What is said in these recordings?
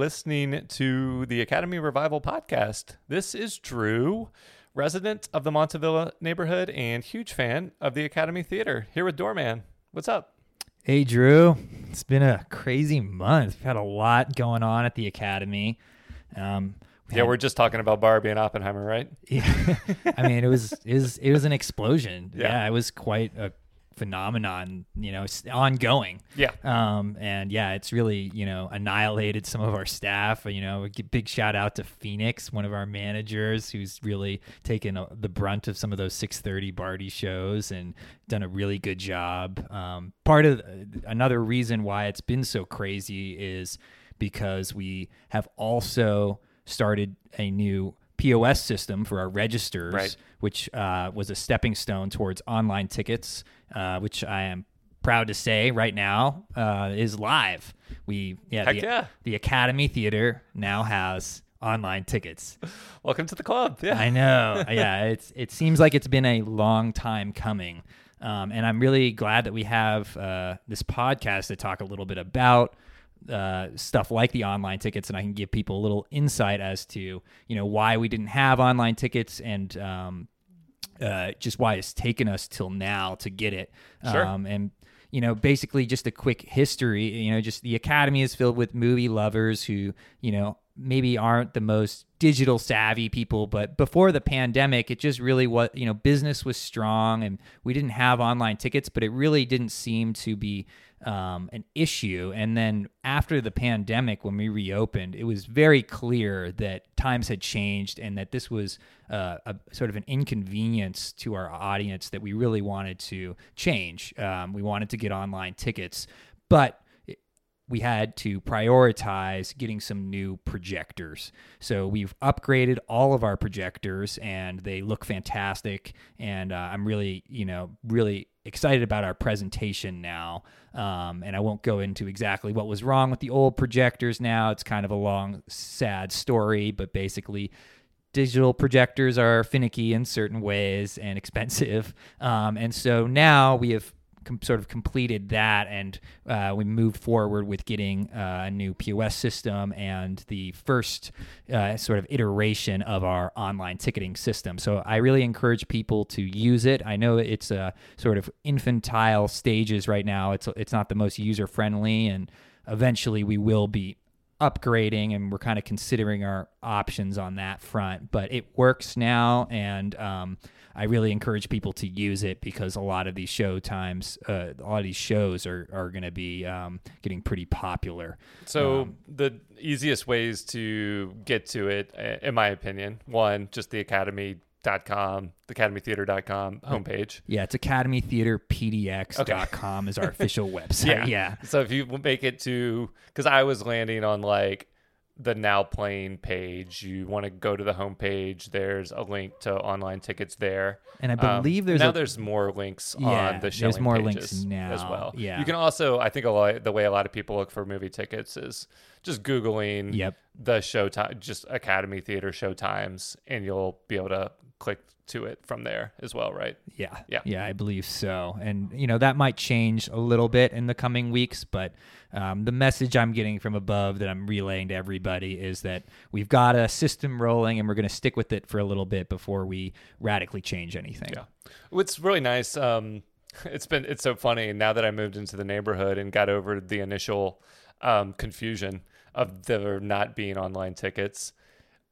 Listening to the Academy Revival podcast. This is Drew, resident of the Montavilla neighborhood and huge fan of the Academy Theater, here with Doorman. What's up? Hey, Drew. It's been a crazy month. We've had a lot going on at the Academy. Um, we Yeah, had- we're just talking about Barbie and Oppenheimer, right? Yeah. I mean, it was it was it was an explosion. Yeah. Yeah, it was quite a phenomenon. You know, it's ongoing. Yeah. Um, and yeah, it's really you know annihilated some of our staff. You know, big shout out to Phoenix, one of our managers, who's really taken uh, the brunt of some of those 6:30 Barbie shows and done a really good job. Um, part of another reason why it's been so crazy is because we have also started a new POS system for our registers, Right. which uh, was a stepping stone towards online tickets, uh, which I am proud to say right now uh, is live. We yeah, Heck the, yeah. the Academy Theater now has online tickets. Welcome to the club. Yeah. I know. yeah, it's it seems like it's been a long time coming, um, and I'm really glad that we have uh, this podcast to talk a little bit about uh, stuff like the online tickets, and I can give people a little insight as to you know why we didn't have online tickets and um, uh, just why it's taken us till now to get it. Sure. Um, and you know, basically just a quick history. You know, just the Academy is filled with movie lovers who you know maybe aren't the most digital savvy people, but before the pandemic, it just really was. You know, business was strong, and we didn't have online tickets, but it really didn't seem to be um, an issue. And then after the pandemic, when we reopened, it was very clear that times had changed and that this was uh, a sort of an inconvenience to our audience that we really wanted to change. Um, we wanted to get online tickets, but we had to prioritize getting some new projectors. So we've upgraded all of our projectors and they look fantastic. And uh, I'm really, you know, really excited about our presentation now. Um, and I won't go into exactly what was wrong with the old projectors now. It's kind of a long, sad story, but basically, digital projectors are finicky in certain ways and expensive. Um, and so now we have com- sort of completed that and uh, we moved forward with getting uh, a new POS system and the first uh, sort of iteration of our online ticketing system. So I really encourage people to use it. I know it's a sort of infantile stages right now. It's it's not the most user friendly and eventually we will be upgrading and we're kind of considering our options on that front but it works now and um, i really encourage people to use it because a lot of these show times uh, a lot of these shows are, are going to be um, getting pretty popular. So Um, the easiest ways to get to it, in my opinion, one, just the academy.com, the academytheater.com homepage. yeah it's academytheaterpdx.com is our official website. Yeah. So if you make it to, because I was landing on like the now playing page, you want to go to the homepage. There's a link to online tickets there. and i Um, believe there's now a, there's more links Yeah, on the show. there's more pages links as well. yeah. you can also, I think, a lot, the way a lot of people look for movie tickets is just googling Yep. the showtime, just Academy Theater showtimes, and you'll be able to click to it from there as well, right? Yeah. Yeah. Yeah, I believe so. And, you know, that might change a little bit in the coming weeks, but um, the message I'm getting from above that I'm relaying to everybody is that we've got a system rolling and we're going to stick with it for a little bit before we radically change anything. Yeah. What's really nice, um, it's been it's so funny now that I moved into the neighborhood and got over the initial um, confusion of there not being online tickets.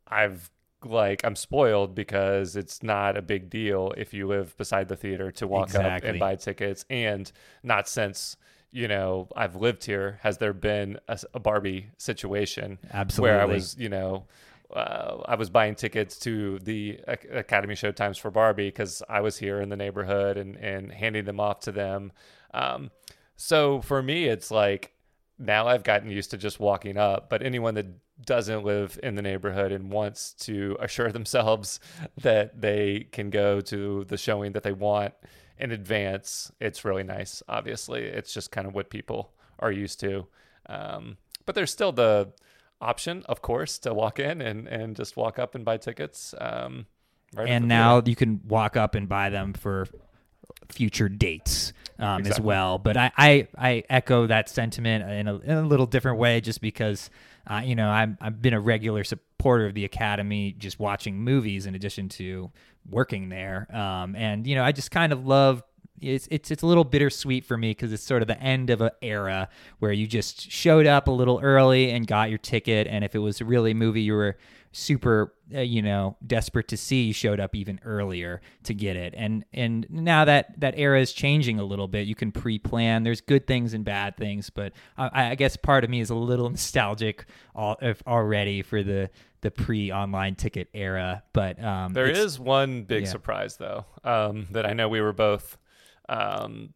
I've like I'm spoiled because it's not a big deal if you live beside the theater to walk up and buy tickets, and not since you know I've lived here has there been a, a Barbie situation where I was you know uh, I was buying tickets to the Ac- Academy Showtimes for Barbie because I was here in the neighborhood and, and handing them off to them. Um, so for me, it's like now I've gotten used to just walking up. But anyone that doesn't live in the neighborhood and wants to assure themselves that they can go to the showing that they want in advance, it's really nice. Obviously, it's just kind of what people are used to. Um, but there's still the option, of course, to walk in and, and just walk up and buy tickets. Um, right and now you can walk up and buy them for future dates um, as well. But I, I, I echo that sentiment in a, in a little different way, just because uh, you know I'm I've been a regular supporter of the Academy, just watching movies in addition to working there. Um, and you know I just kind of love. It's it's it's a little bittersweet for me because it's sort of the end of an era where you just showed up a little early and got your ticket, and if it was really a movie you were super uh, you know desperate to see you showed up even earlier to get it. And and now that that era is changing a little bit. You can pre-plan. There's good things and bad things but i, I guess part of me is a little nostalgic all, if already for the the pre-online ticket era but um There is one big yeah. surprise though um, that I know we were both um,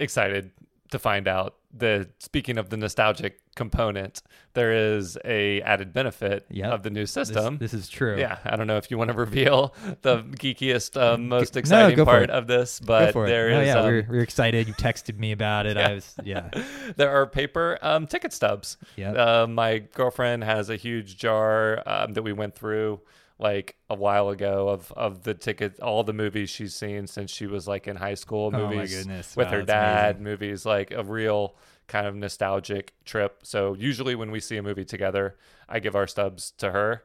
excited to find out. The speaking of the nostalgic component, there is a added benefit Yep. of the new system. this is true yeah, I don't know if you want to reveal the geekiest, um, most exciting for part of this, but there oh, is yeah um, we're, we're excited you texted me about it i was yeah there are paper um, ticket stubs. Yeah. Uh, my girlfriend has a huge jar um, that we went through like a while ago of of the ticket, all the movies she's seen since she was like in high school. Oh, my Movies goodness. with Wow, her dad. amazing. Movies like a real kind of nostalgic trip. So usually when we see a movie together, I give our stubs to her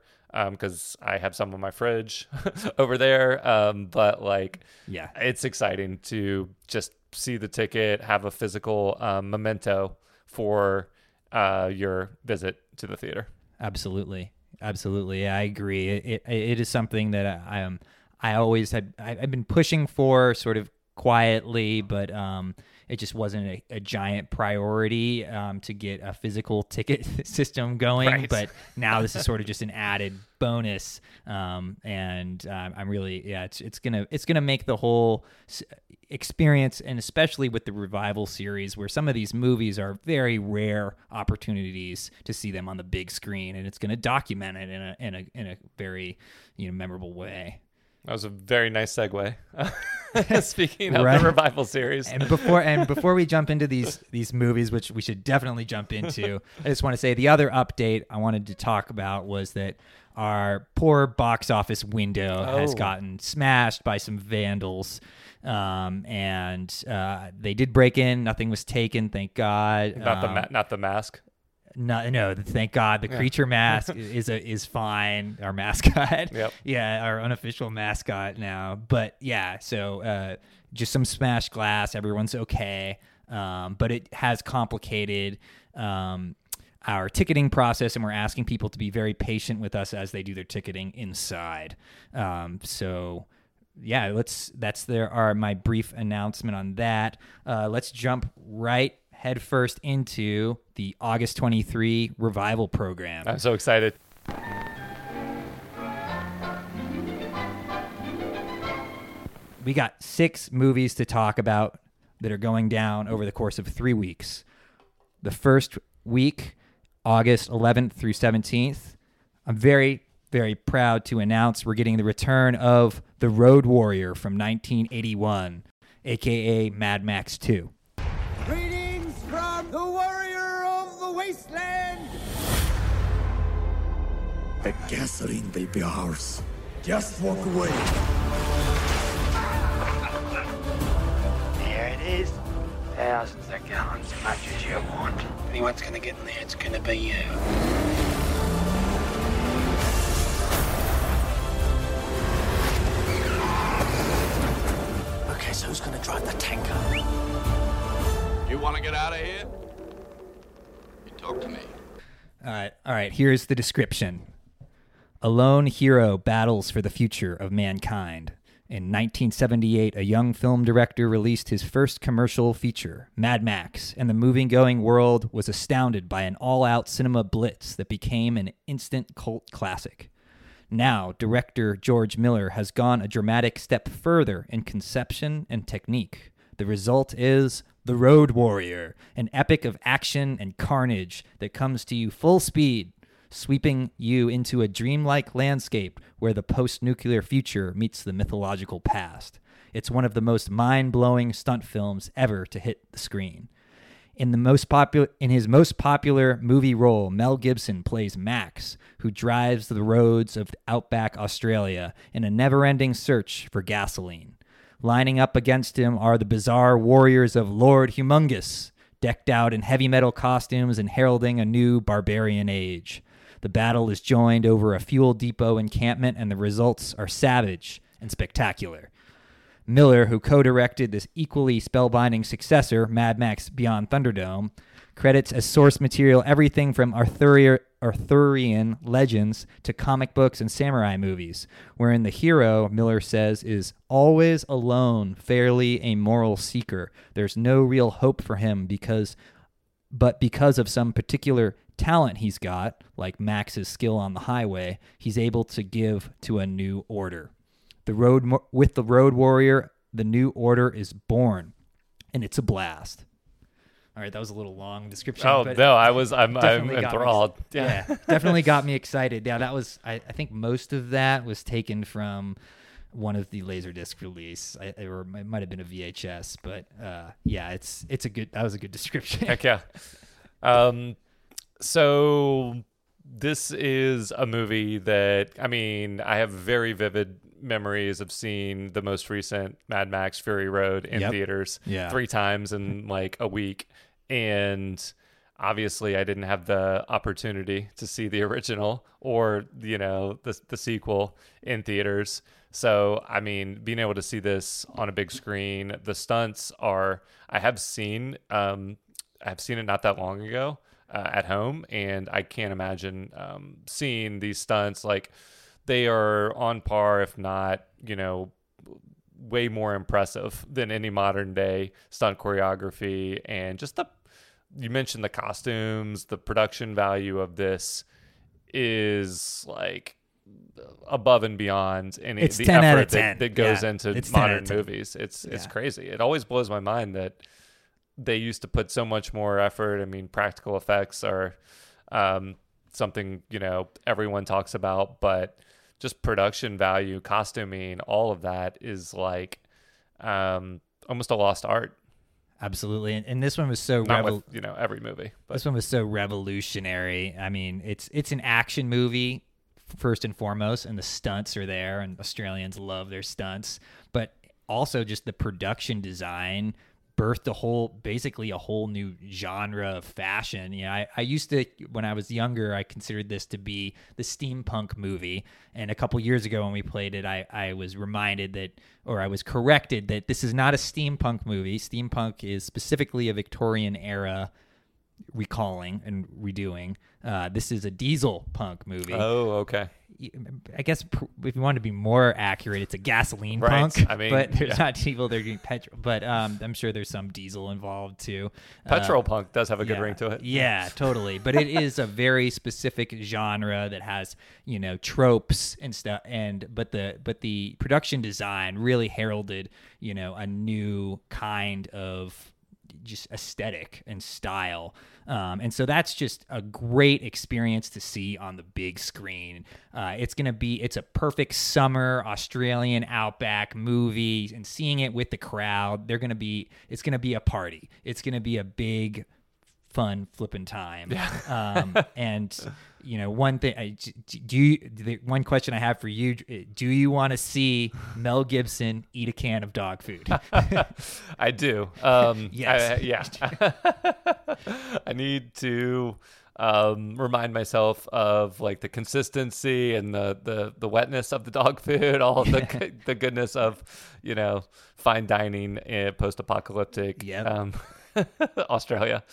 because I have some in my fridge over there. Um, but like yeah it's exciting to just see the ticket, have a physical um, memento for uh, your visit to the theater. Absolutely, absolutely. I agree. It, it it is something that I, um I always had I, I've been pushing for sort of quietly, but um it just wasn't a, a giant priority um to get a physical ticket system going. Right. But now this is sort of just an added bonus, um and um, I'm really yeah it's it's gonna it's gonna make the whole experience and especially with the revival series where some of these movies are very rare opportunities to see them on the big screen and it's going to document it in a in a in a very you know memorable way That was a very nice segue. Speaking of Right. the revival series, and before and before we jump into these these movies which we should definitely jump into i just want to say the other update i wanted to talk about was that our poor box office window has Oh. gotten smashed by some vandals um, and uh, they did break in nothing was taken thank god not the Um, ma- not the mask. No, no. Thank God, the creature mask is a, is fine. Our mascot, Yep. yeah, our unofficial mascot now. But yeah, so uh, just some smashed glass. Everyone's okay, um, but it has complicated um, our ticketing process, and we're asking people to be very patient with us as they do their ticketing inside. Um, so yeah, let's. That's there are my brief announcement on that. Uh, let's jump right headfirst into the August 23 revival program. I'm so excited. we got six movies to talk about that are going down over the course of three weeks. The first week, August 11th through 17th, I'm very, very proud to announce we're getting the return of The Road Warrior from 1981, aka Mad Max 2. The gasoline will be ours. Just walk away. Here it is. Thousands of gallons, as much as you want. Anyone's gonna get in there, it's gonna be you. Okay, so who's gonna drive the tanker? You want to get out of here? You talk to me. All right, all right. Here's the description: A lone hero battles for the future of mankind. In 1978, a young film director released his first commercial feature, Mad Max, and the moving-going world was astounded by an all-out cinema blitz that became an instant cult classic. Now, director George Miller has gone a dramatic step further in conception and technique. The result is The Road Warrior, an epic of action and carnage that comes to you full speed, sweeping you into a dreamlike landscape where the post nuclear future meets the mythological past. It's one of the most mind blowing stunt films ever to hit the screen. In the most popular in his most popular movie role, Mel Gibson plays Max, who drives the roads of outback Australia in a never-ending search for gasoline. Lining up against him are the bizarre warriors of Lord Humongous, decked out in heavy metal costumes and heralding a new barbarian age. The battle is joined over a fuel depot encampment, and the results are savage and spectacular. Miller, who co directed this equally spellbinding successor, Mad Max Beyond Thunderdome, credits as source material everything from Arthurian, Arthurian legends to comic books and samurai movies, wherein the hero, Miller says, is always alone, fairly a moral seeker. There's no real hope for him because but because of some particular talent he's got, like Max's skill on the highway, he's able to give to a new order. The road with the road warrior, the new order is born, and it's a blast. All right, that was a little long description. Oh no, I was I'm I'm got me- enthralled. Yeah, definitely got me excited. Yeah, that was I, I think most of that was taken from one of the Laserdisc release, I, or it might have been a VHS. But uh, yeah, it's it's a good that was a good description. Heck yeah. Um, so this is a movie that I mean I have very vivid memories of seeing the most recent Mad Max Fury Road in Yep. theaters Yeah. three times in like a week, and obviously I didn't have the opportunity to see the original or you know the the sequel in theaters. So I mean, being able to see this on a big screen, the stunts are I have seen um I've seen it not that long ago uh, at home, and I can't imagine um, seeing these stunts. Like they are on par, if not you know way more impressive than any modern day stunt choreography. And just the you mentioned the costumes the production value of this is like above and beyond any It's the 10 out of effort that, that goes Yeah, into it's 10 out of modern movies. It's it's crazy. It always blows my mind that they used to put so much more effort i mean practical effects are um, something you know everyone talks about but just production value costuming all of that is like um, almost a lost art Absolutely, and, and this one was so not with you know every movie but this one was so revolutionary. I mean, it's it's an action movie first and foremost, and the stunts are there, and Australians love their stunts. But also, just the production design birthed a whole, basically a whole new genre of fashion. You know, I, I used to when I was younger, I considered this to be the steampunk movie, and a couple years ago when we played it, I I was reminded that, or I was corrected that this is not a steampunk movie. Steampunk is specifically a Victorian era recalling and redoing. Uh, this is a diesel punk movie. oh okay I guess if you want to be more accurate, it's a gasoline Right. punk. I mean, but there's yeah. not diesel. They're doing petrol. But um, I'm sure there's some diesel involved too. Uh, petrol punk does have a good yeah, ring to it Yeah, totally. But it is a very specific genre that has, you know, tropes and stuff and but the but the production design really heralded, you know, a new kind of just aesthetic and style. Um, and so that's just a great experience to see on the big screen. Uh, it's going to be, it's a perfect summer Australian outback movie and seeing it with the crowd, they're going to be, it's going to be a party. It's going to be a big, fun flipping time. Um, and you know, one thing, I, do you, the one question I have for you, do you want to see Mel Gibson eat a can of dog food? I do. Um, Yes. I- yeah. I need to um, remind myself of like the consistency and the the, the wetness of the dog food, all the the goodness of you know fine dining in post-apocalyptic Yep. um, Australia.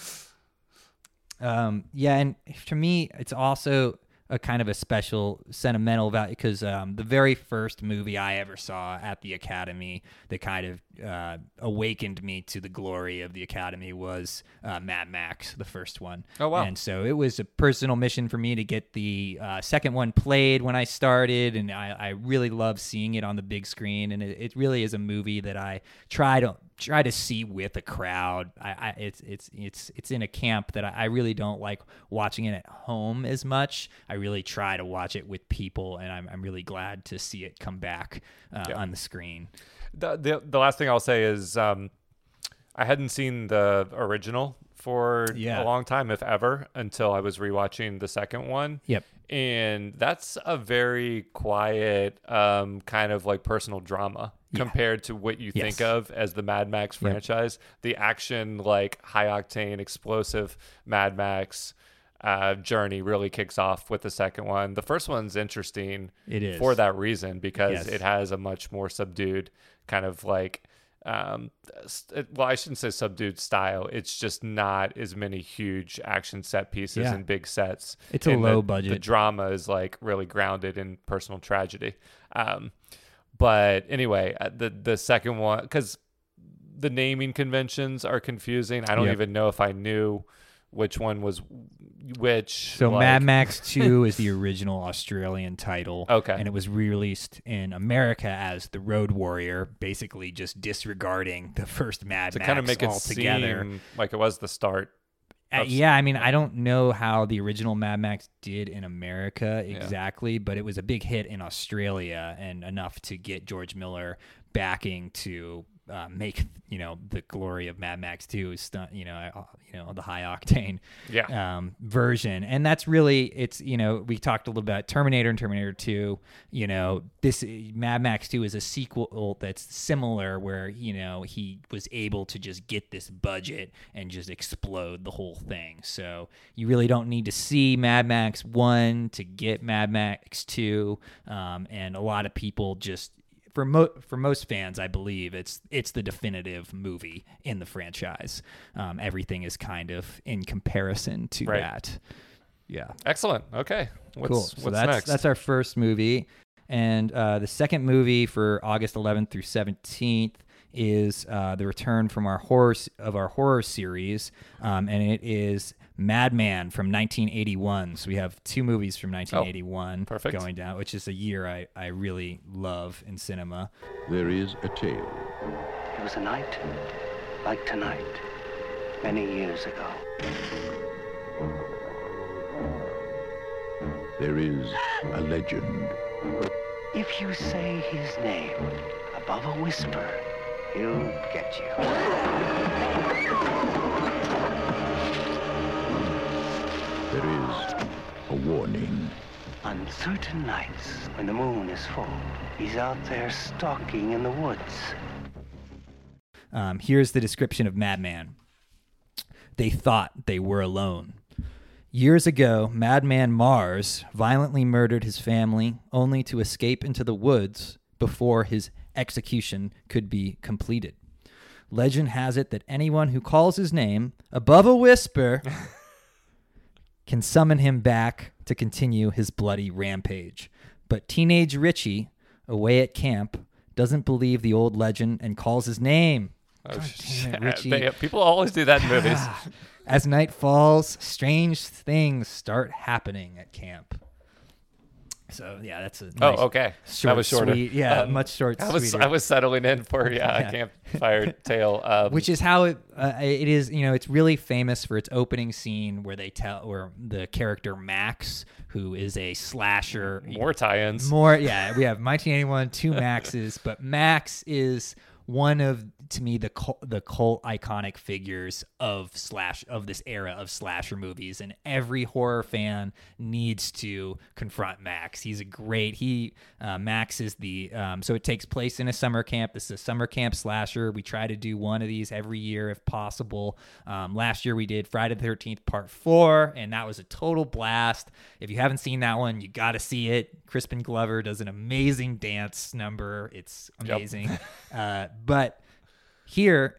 Um, yeah, and to me, it's also a kind of a special sentimental value because um, the very first movie I ever saw at the Academy that kind of uh, awakened me to the glory of the Academy was uh, Mad Max, the first one. Oh, wow. And so it was a personal mission for me to get the uh, second one played when I started, and I, I really love seeing it on the big screen. And it, it really is a movie that I try to try to see with a crowd. I, I it's it's it's it's in a camp that I, I really don't like watching it at home as much. I really try to watch it with people, and I'm I'm really glad to see it come back uh, Yeah. on the screen. The, the the last thing I'll say is um, I hadn't seen the original for Yeah. a long time, if ever, until I was rewatching the second one. Yep. And that's a very quiet, um, kind of like personal drama Yeah. compared to what you think of as the Mad Max Yep. franchise. The action, like high octane, explosive Mad Max uh, journey really kicks off with the second one. The first one's interesting It is. for that reason because Yes. it has a much more subdued kind of like um well i shouldn't say subdued style it's just not as many huge action set pieces Yeah. and big sets It's a And the- low the budget. drama is like really grounded in personal tragedy um but anyway uh, the the second one because the naming conventions are confusing i don't Yep. even know if i knew which one was which So like- Mad Max 2 is the original Australian title. Okay. And it was re-released in America as The Road Warrior, basically just disregarding the first Mad to Max kind of make it altogether. seem like it was the start Uh, yeah, I mean, I don't know how the original Mad Max did in America exactly, but it was a big hit in Australia and enough to get George Miller backing to uh, make you know the glory of Mad Max 2 stunt, you know, uh, you know the high octane Yeah. um, version, and that's really it's you know we talked a little bit about Terminator and Terminator 2. You know, this Mad Max 2 is a sequel that's similar, where you know he was able to just get this budget and just explode the whole thing. So you really don't need to see Mad Max 1 to get Mad Max 2, um, and a lot of people just for mo- for most fans, I believe it's it's the definitive movie in the franchise. Um, everything is kind of in comparison to Right. that. Yeah, Excellent. Okay. What's, cool. What's so that's next? that's our first movie, and uh, the second movie for August 11th through 17th is uh, the return from our horror of our horror series, um, and it is Madman from 1981. So we have two movies from 1981 perfect. going down, which is a year I, I really love in cinema. There is a tale It was a night like tonight, many years ago. There is a legend. If you say his name above a whisper, he'll get you. There is a warning. On certain nights, when the moon is full, he's out there stalking in the woods. Um, here's the description of Madman. They thought they were alone. Years ago, Madman Mars violently murdered his family only to escape into the woods before his execution could be completed. Legend has it that anyone who calls his name above a whisper can summon him back to continue his bloody rampage. But teenage Richie, away at camp, doesn't believe the old legend and calls his name. Oh, God damn it, Richie. They- uh, people always do that in movies. As night falls, strange things start happening at camp. So yeah, that's a nice, oh, okay. short, that was shorter. sweet- yeah, Um, much short. I was sweeter. I was settling in for yeah, Yeah. a campfire tale. Um, which is how it uh, it is. You know, it's really famous for its opening scene where they tell where the character Max, who is a slasher, more tie-ins. more yeah we have 1981 two maxes but max is one of to me the cult, the cult iconic figures of slash of this era of slasher movies and every horror fan needs to confront max. He's a great he uh, max is the um, so it takes place in a summer camp. This is a summer camp slasher. We try to do one of these every year if possible. Um, last year we did friday the 13th part four and that was a total blast. If you haven't seen that one you got to see it. Crispin glover does an amazing dance number. It's Yep. amazing. Uh, but here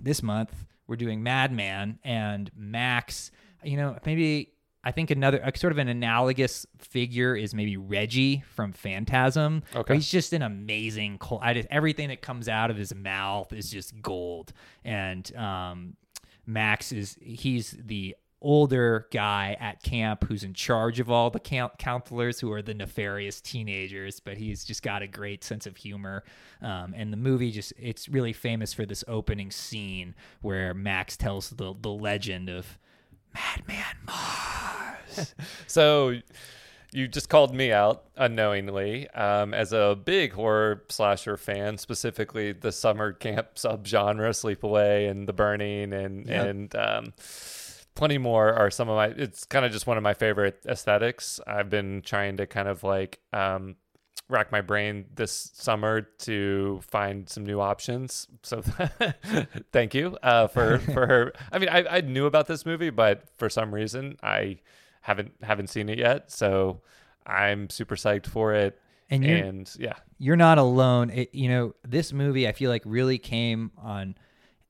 this month we're doing Madman and Max. You know, maybe I think another a sort of an analogous figure is maybe Reggie from Phantasm. Okay. he's just an amazing. col- I just, everything that comes out of his mouth is just gold. And um, Max is he's the older guy at camp who's in charge of all the count- counselors who are the nefarious teenagers but he's just got a great sense of humor um, and the movie just it's really famous for this opening scene where max tells the, the legend of madman mars So you just called me out unknowingly um, as a big horror slasher fan, specifically the summer camp subgenre, Sleepaway and The Burning, and Yep. and um, plenty more are some of my. It's kind of just one of my favorite aesthetics. I've been trying to kind of like um, rack my brain this summer to find some new options. So thank you uh, for for. her I mean, I, I knew about this movie, but for some reason I haven't haven't seen it yet. So I'm super psyched for it. And and yeah, you're not alone. It, you know, this movie I feel like really came on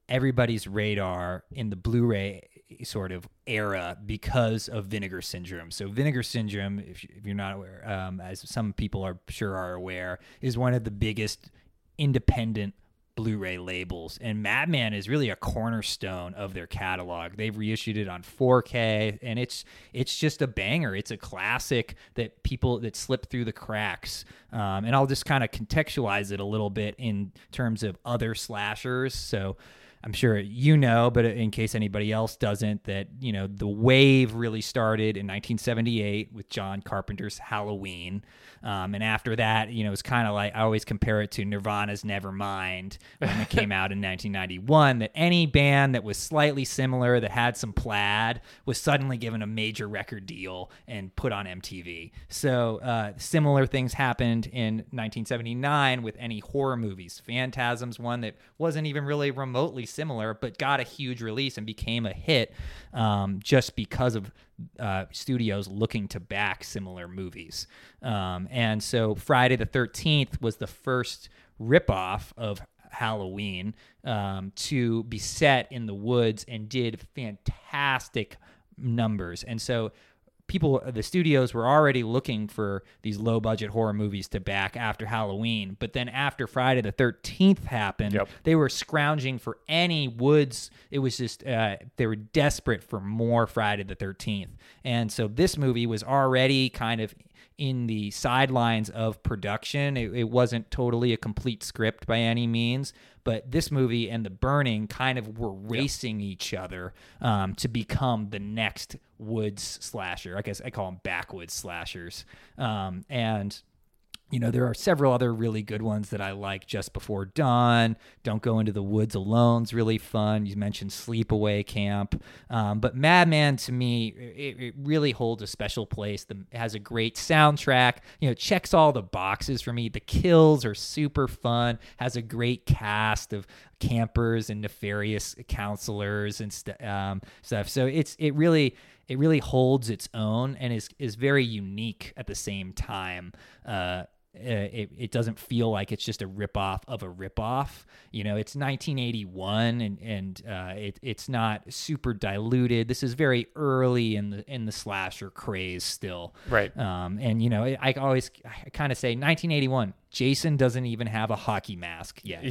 everybody's radar in the Blu-ray sort of era because of Vinegar Syndrome. So Vinegar Syndrome, if, you- if you're not aware, um, as some people are sure are aware, is one of the biggest independent Blu-ray labels, and Madman is really a cornerstone of their catalog. They've reissued it on 4K, and it's it's just a banger. It's a classic that people that slip through the cracks. Um, and I'll just kind of contextualize it a little bit in terms of other slashers. So. I'm sure you know, but in case anybody else doesn't, that you know the wave really started in 1978 with John Carpenter's Halloween, um, and after that, you know, it's kind of like I always compare it to Nirvana's Nevermind when it came out in 1991. That any band that was slightly similar, that had some plaid, was suddenly given a major record deal and put on MTV. So uh, similar things happened in 1979 with any horror movies. Phantasm's one that wasn't even really remotely similar, but got a huge release and became a hit um, just because of uh, studios looking to back similar movies. Um, and so Friday the 13th was the first ripoff of Halloween um, to be set in the woods and did fantastic numbers. And so people the studios were already looking for these low budget horror movies to back after Halloween but then after Friday the 13th happened Yep. they were scrounging for any woods it was just uh, they were desperate for more Friday the 13th and so this movie was already kind of in the sidelines of production. It, it wasn't totally a complete script by any means, but this movie and The Burning kind of were racing each other um, to become the next woods slasher. I guess I call them backwoods slashers. Um, and you know, there are several other really good ones that I like. Just Before Dawn, Don't Go Into the Woods Alone's really fun. You mentioned Sleepaway Camp. Um, but Madman, to me, it, it really holds a special place. The, has a great soundtrack. You know, checks all the boxes for me. The kills are super fun, has a great cast of campers and nefarious counselors and st- um, stuff. So it's it really it really holds its own and is is very unique at the same time. Uh, uh, it, it doesn't feel like it's just a ripoff of a ripoff. You know, it's 1981 and and uh, it, it's not super diluted. This is very early in the in the slasher craze still. Right. Um, and you know, I, I always I kind of say 1981. Jason doesn't even have a hockey mask yet.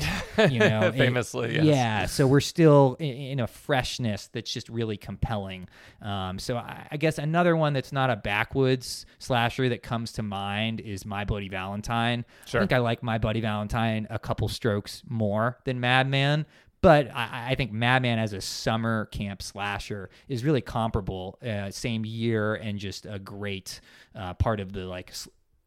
You know, it- Famously, yes. yeah. So we're still in, in a freshness that's just really compelling. Um, so I, I guess another one that's not a backwoods slasher that comes to mind is My Bloody Valentine. Sure. I think I like My Bloody Valentine a couple strokes more than Madman. But I, I think Madman as a summer camp slasher is really comparable. Uh, same year and just a great uh, part of the like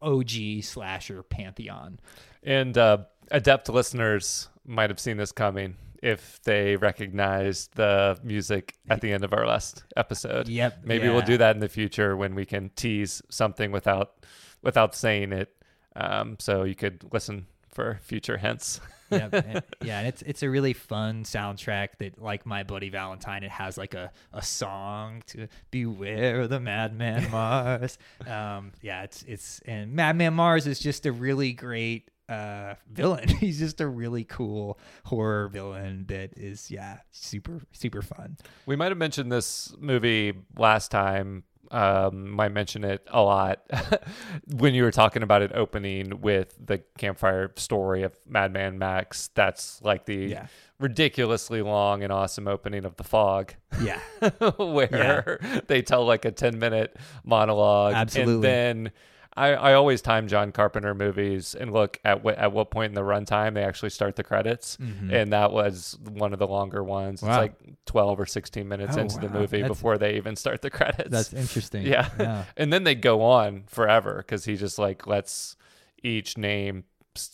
OG slasher pantheon. And uh, adept listeners might have seen this coming if they recognized the music at the end of our last episode. Yep, Maybe we'll do that in the future when we can tease something without without saying it. Um, so you could listen for future hints. yeah, and- yeah, and it's it's a really fun soundtrack that, like My Bloody Valentine, it has like a, a song to Beware the Madman Mars. um, yeah, it's it's and Madman Mars is just a really great uh villain. He's just a really cool horror villain that is yeah super super fun. We might have mentioned this movie last time. Um, might mention it a lot when you were talking about it opening with the campfire story of Madman Max. That's like the Yeah. ridiculously long and awesome opening of The Fog, Yeah, where they tell like a 10 minute monologue. Absolutely. And then I, I always time John Carpenter movies and look at what at what point in the runtime they actually start the credits, mm-hmm. and that was one of the longer ones. Wow. It's like twelve or sixteen minutes Oh, into the movie That's- before they even start the credits. That's interesting. yeah. yeah. and then they go on forever because he just like lets each name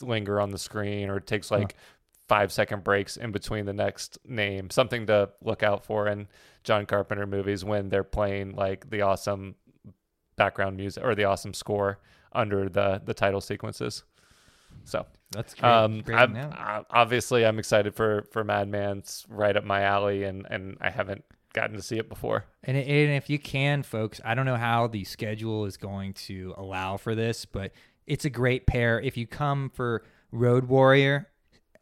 linger on the screen or takes like five second breaks in between the next name. Something to look out for in John Carpenter movies when they're playing like the awesome background music or the awesome score under the the title sequences. So That's great. um, great I'm. I- obviously I'm excited for for Madman. It's right up my alley, and and I haven't gotten to see it before. And, and if you can, folks, I don't know how the schedule is going to allow for this, but it's a great pair. If you come for Road Warrior,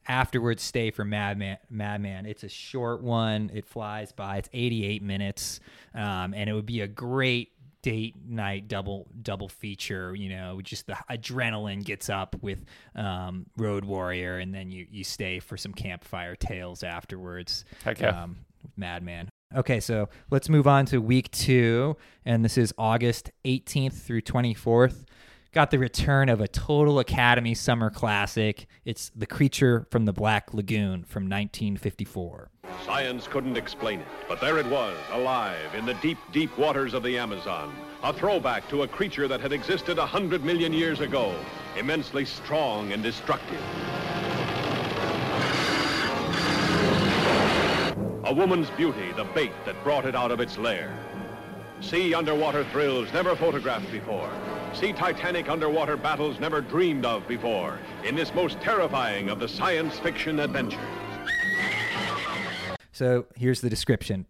afterwards stay for Madman. Madman. It's a short one. It flies by. It's 88 minutes, um, and it would be a great date night double double feature. You know, just the adrenaline gets up with um, Road Warrior, and then you you stay for some campfire tales afterwards. Heck yeah. Um, Madman. Okay, so let's move on to week two, and this is August 18th through 24th. Got the return of a Total Academy Summer Classic. It's The Creature from the Black Lagoon from 1954. Science couldn't explain it, but there it was, alive in the deep, deep waters of the Amazon. A throwback to a creature that had existed a hundred million years ago, immensely strong and destructive. A woman's beauty, the bait that brought it out of its lair. See underwater thrills never photographed before. See titanic underwater battles never dreamed of before in this most terrifying of the science fiction adventures. So here's the description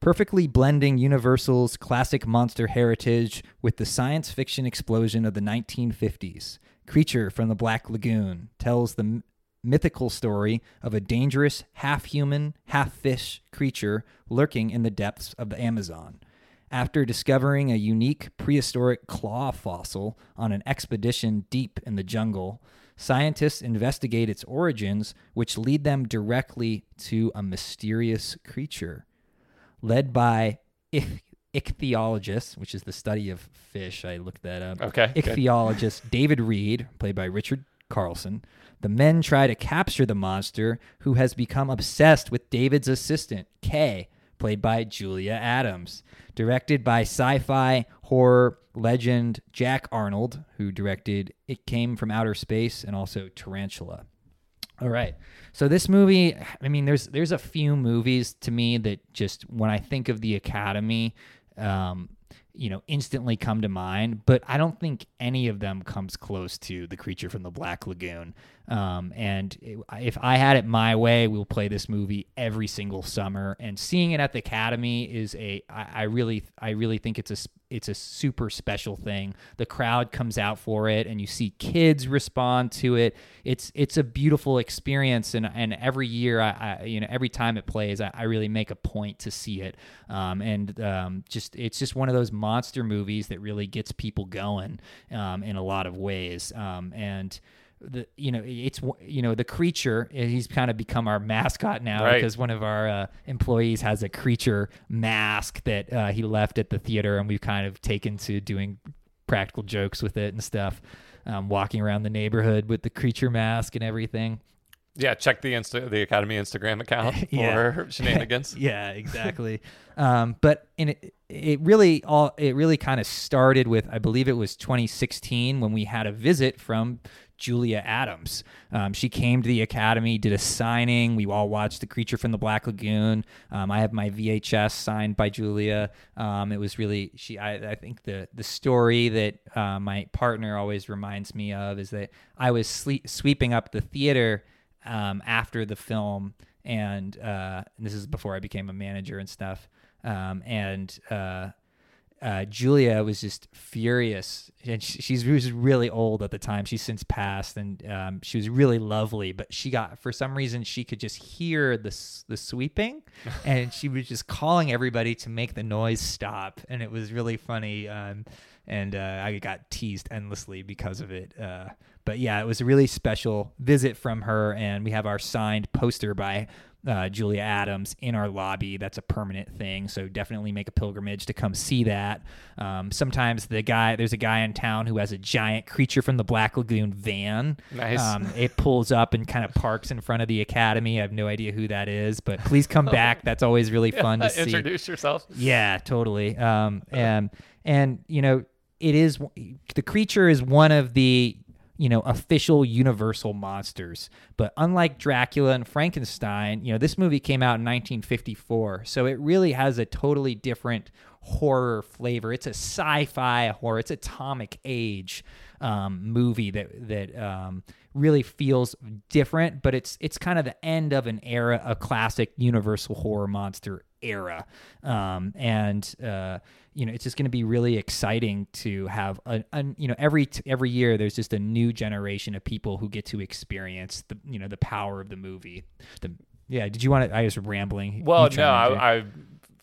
perfectly blending Universal's classic monster heritage with the science fiction explosion of the 1950s. Creature from the Black Lagoon tells the m- mythical story of a dangerous, half human, half fish creature lurking in the depths of the Amazon. After discovering a unique prehistoric claw fossil on an expedition deep in the jungle, scientists investigate its origins, which lead them directly to a mysterious creature. Led by ich- ichthyologist, which is the study of fish, I looked that up. Okay. Ichthyologist David Reed, played by Richard Carlson. The men try to capture the monster, who has become obsessed with David's assistant, Kay, played by Julia Adams. Directed by sci fi horror legend Jack Arnold, who directed It Came from Outer Space and also Tarantula. All right. So this movie, I mean, there's there's a few movies to me that just when I think of the Academy, um, you know, instantly come to mind. But I don't think any of them comes close to the creature from the Black Lagoon. Um, and if I had it my way, we'll play this movie every single summer. And seeing it at the Academy is a I, I really I really think it's a it's a super special thing. The crowd comes out for it, and you see kids respond to it. It's it's a beautiful experience, and and every year, I, I you know every time it plays, I, I really make a point to see it. Um, and um, just it's just one of those monster movies that really gets people going um, in a lot of ways. Um, and the you know it's you know the creature he's kind of become our mascot now Right. because one of our uh, employees has a creature mask that uh, he left at the theater and we've kind of taken to doing practical jokes with it and stuff um, walking around the neighborhood with the creature mask and everything Yeah, check the Insta the Academy Instagram account for Yeah. shenanigans. yeah, exactly. um, but in it, it really all it really kind of started with I believe it was 2016 when we had a visit from Julia Adams. Um, she came to the academy, did a signing. We all watched The Creature from the Black Lagoon. Um, I have my VHS signed by Julia. Um, it was really she. I, I think the the story that uh, my partner always reminds me of is that I was sleep, sweeping up the theater um, after the film, and, uh, and this is before I became a manager and stuff. Um, and uh, uh, Julia was just furious, and she, she's she was really old at the time. She's since passed, and um, she was really lovely. But she got for some reason she could just hear the the sweeping, and she was just calling everybody to make the noise stop, and it was really funny. Um, and uh, I got teased endlessly because of it. Uh, but yeah, it was a really special visit from her, and we have our signed poster by uh, Julia Adams in our lobby. That's a permanent thing. So definitely make a pilgrimage to come see that. Um, sometimes the guy, there's a guy in town who has a giant creature from the Black Lagoon van. Nice. Um, it pulls up and kind of parks in front of the academy. I have no idea who that is, but please come back. That's always really fun to see. Introduce yourself. Yeah, totally. Um, and and you know, it is the creature is one of the you know official universal monsters. But unlike dracula and frankenstein you know this movie came out in 1954 so it really has a totally different horror flavor. It's a sci-fi horror. It's atomic age um, movie that that um, really feels different but it's it's kind of the end of an era a classic universal horror monster era um, and uh, you know it's just going to be really exciting to have a, a you know every t- every year there's just a new generation of people who get to experience the you know the power of the movie the yeah did you want to i was rambling Well, no. I, I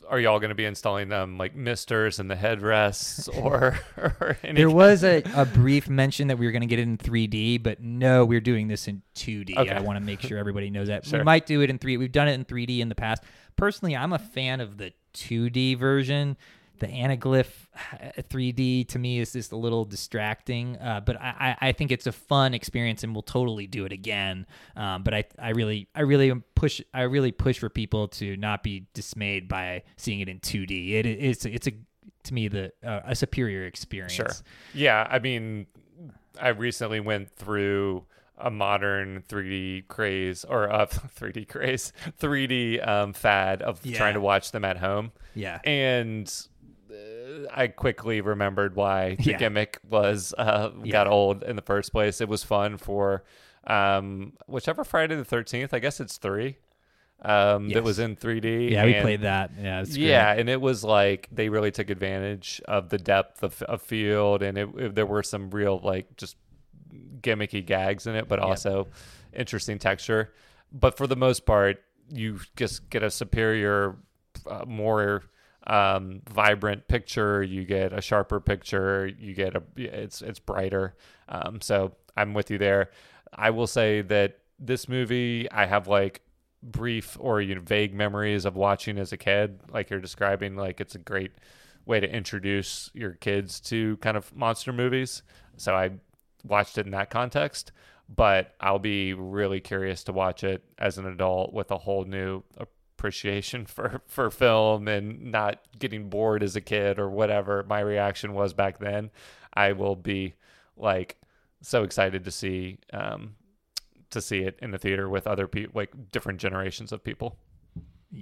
are y'all going to be installing them like misters and the headrests or, or anything? there was a, a brief mention that we were going to get it in 3D, but no, we're doing this in 2D. Okay. I want to make sure everybody knows that. Sure. We might do it in 3 We've done it in 3D in the past. Personally, I'm a fan of the 2D version. The anaglyph uh, 3D to me is just a little distracting, uh, but I, I think it's a fun experience and we'll totally do it again. Um, but I, I really I really push I really push for people to not be dismayed by seeing it in 2D. It, it's it's a to me the uh, a superior experience. Sure. Yeah, I mean, I recently went through a modern 3D craze or a 3D craze, 3D um, fad of Yeah. trying to watch them at home. Yeah. And uh, I quickly remembered why the Yeah. gimmick was uh, Yeah. got old in the first place. It was fun for um, whichever Friday the 13th. I guess it's three. Um, that was in 3D. Yeah, we played that. Yeah, it's great. yeah, and it was like they really took advantage of the depth of, of field, and it, it- there were some real like just gimmicky gags in it, but also interesting texture. But for the most part, you just get a superior, uh, more um, vibrant picture. You get a sharper picture. You get a it's it's brighter. Um, so I'm with you there. I will say that this movie, I have like brief or you know, vague memories of watching as a kid, like you're describing. Like it's a great way to introduce your kids to kind of monster movies. So I watched it in that context, but I'll be really curious to watch it as an adult with a whole new appreciation for for film and not getting bored as a kid or whatever my reaction was back then. I will be like so excited to see um to see it in the theater with other people like different generations of people.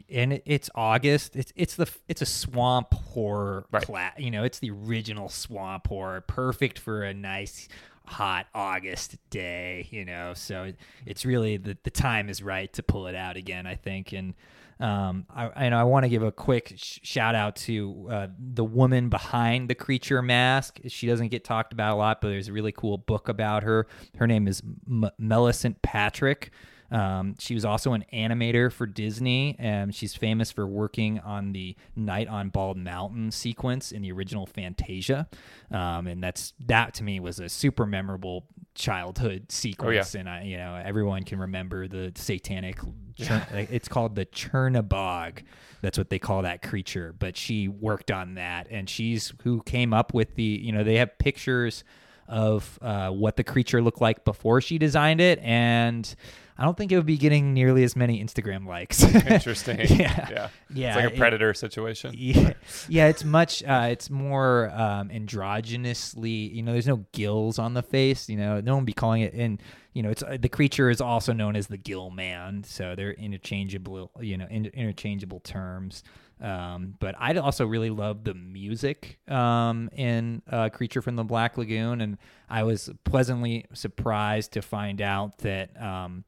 and it's August. It's it's the it's a swamp horror Right. You know, it's the original swamp horror, perfect for a nice hot August day. You know, so it's really the the time is right to pull it out again. I think and. Um, I, and I want to give a quick sh- shout out to uh, the woman behind the creature mask. She doesn't get talked about a lot, but there's a really cool book about her. Her name is M- Millicent Patrick. Um, she was also an animator for Disney, and she's famous for working on the Night on Bald Mountain sequence in the original Fantasia. Um, and that's that to me was a super memorable childhood sequence, and I, you know, everyone can remember the satanic. It's called the Chernabog. That's what they call that creature. But she worked on that, and she's who came up with the. You know, they have pictures of uh, what the creature looked like before she designed it, and I don't think it would be getting nearly as many Instagram likes. Interesting. yeah, Yeah. yeah. It's like a it- predator situation. yeah, yeah, it's much. Uh, it's more um, androgynously. You know, there's no gills on the face. You know, no one would be calling it. And you know, it's uh, the creature is also known as the Gill Man. So they're interchangeable. You know, in, interchangeable terms. Um, but I also really love the music um, in uh, Creature from the Black Lagoon, and I was pleasantly surprised to find out that. Um,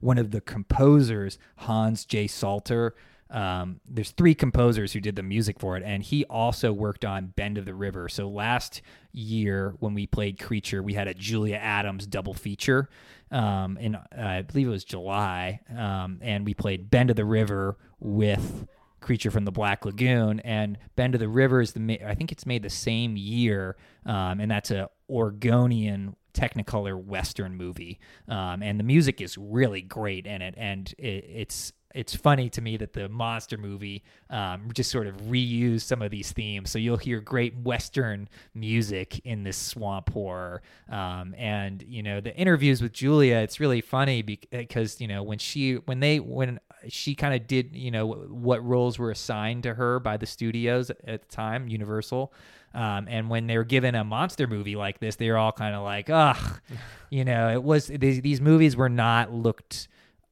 one of the composers, Hans J. Salter. Um, there's three composers who did the music for it, and he also worked on Bend of the River. So last year when we played Creature, we had a Julia Adams double feature, um, in uh, I believe it was July, um, and we played Bend of the River with creature from the Black Lagoon, and Bend of the River is the I think it's made the same year, um, and that's a Oregonian Technicolor Western movie, um, and the music is really great in it, and it, it's it's funny to me that the monster movie um, just sort of reused some of these themes. So you'll hear great Western music in this swamp horror, um, and you know the interviews with Julia. It's really funny because you know when she when they when she kind of did you know what roles were assigned to her by the studios at the time, Universal. Um, and when they were given a monster movie like this, they were all kind of like, ugh, you know, it was these, these movies were not looked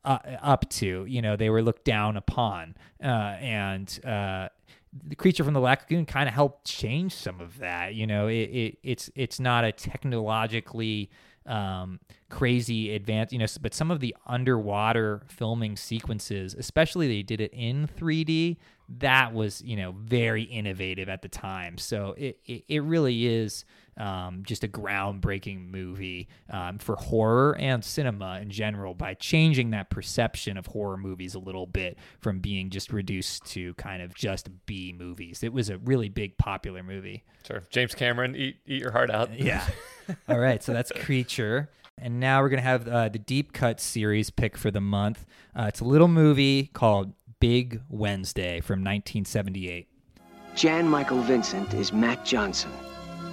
uh, up to. You know, they were looked down upon, uh, and uh, the creature from the lagoon kind of helped change some of that. You know, it, it it's it's not a technologically um, crazy advanced, you know, but some of the underwater filming sequences, especially they did it in 3D, that was, you know, very innovative at the time. So it, it, it really is um, just a groundbreaking movie um, for horror and cinema in general by changing that perception of horror movies a little bit from being just reduced to kind of just B movies. It was a really big popular movie. Sure. James Cameron, eat, eat your heart out. Yeah. All right. So that's Creature. And now we're going to have uh, the Deep Cut series pick for the month. Uh, it's a little movie called Big Wednesday from 1978. Jan Michael Vincent is Matt Johnson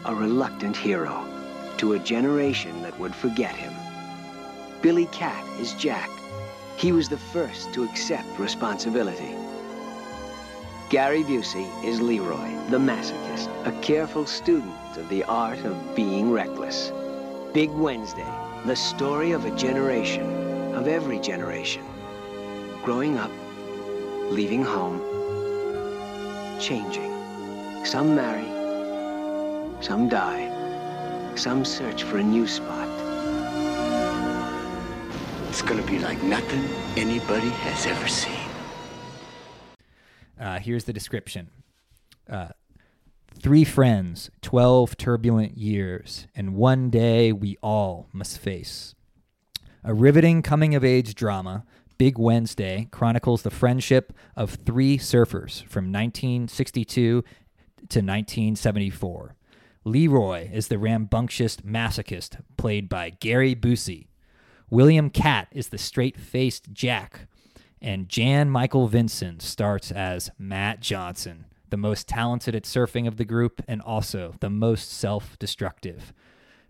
a reluctant hero to a generation that would forget him. Billy Katt is Jack. He was the first to accept responsibility. Gary Busey is Leroy, the masochist, a careful student of the art of being reckless. Big Wednesday, the story of a generation, of every generation. Growing up, leaving home, changing. Some marry, some die. Some search for a new spot. It's gonna be like nothing anybody has ever seen. Uh, here's the description. Uh, Three friends, 12 turbulent years, and one day we all must face. A riveting coming of age drama, Big Wednesday chronicles the friendship of three surfers from 1962 to 1974. Leroy is the rambunctious masochist played by Gary Busey. William Katt is the straight faced Jack. And Jan Michael Vincent starts as Matt Johnson, the most talented at surfing of the group and also the most self destructive.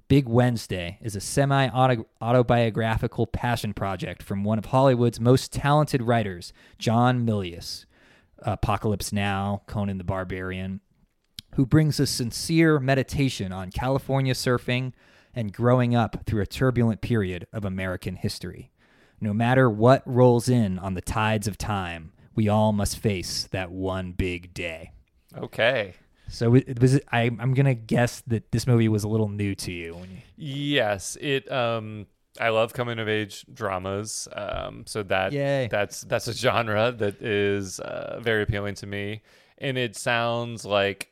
Big Wednesday is a semi autobiographical passion project from one of Hollywood's most talented writers, John Milius. Apocalypse Now, Conan the Barbarian, who brings a sincere meditation on California surfing and growing up through a turbulent period of American history. No matter what rolls in on the tides of time, we all must face that one big day. Okay. So it was. I, am gonna guess that this movie was a little new to you. You... Yes, it. Um, I love coming of age dramas. Um, so that Yay. that's that's a genre that is uh, very appealing to me, and it sounds like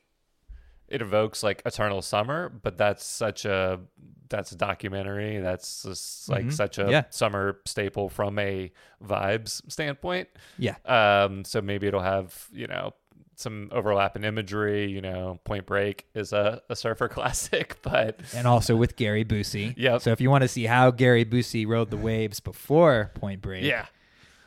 it evokes like eternal summer but that's such a that's a documentary. That's just like mm-hmm. such a yeah. summer staple from a vibes standpoint. Yeah. Um so maybe it'll have you know some overlap in imagery you know point break is a, a surfer classic but and also with gary busey. Yeah so if you want to see how gary busey rode the waves before point break. Yeah.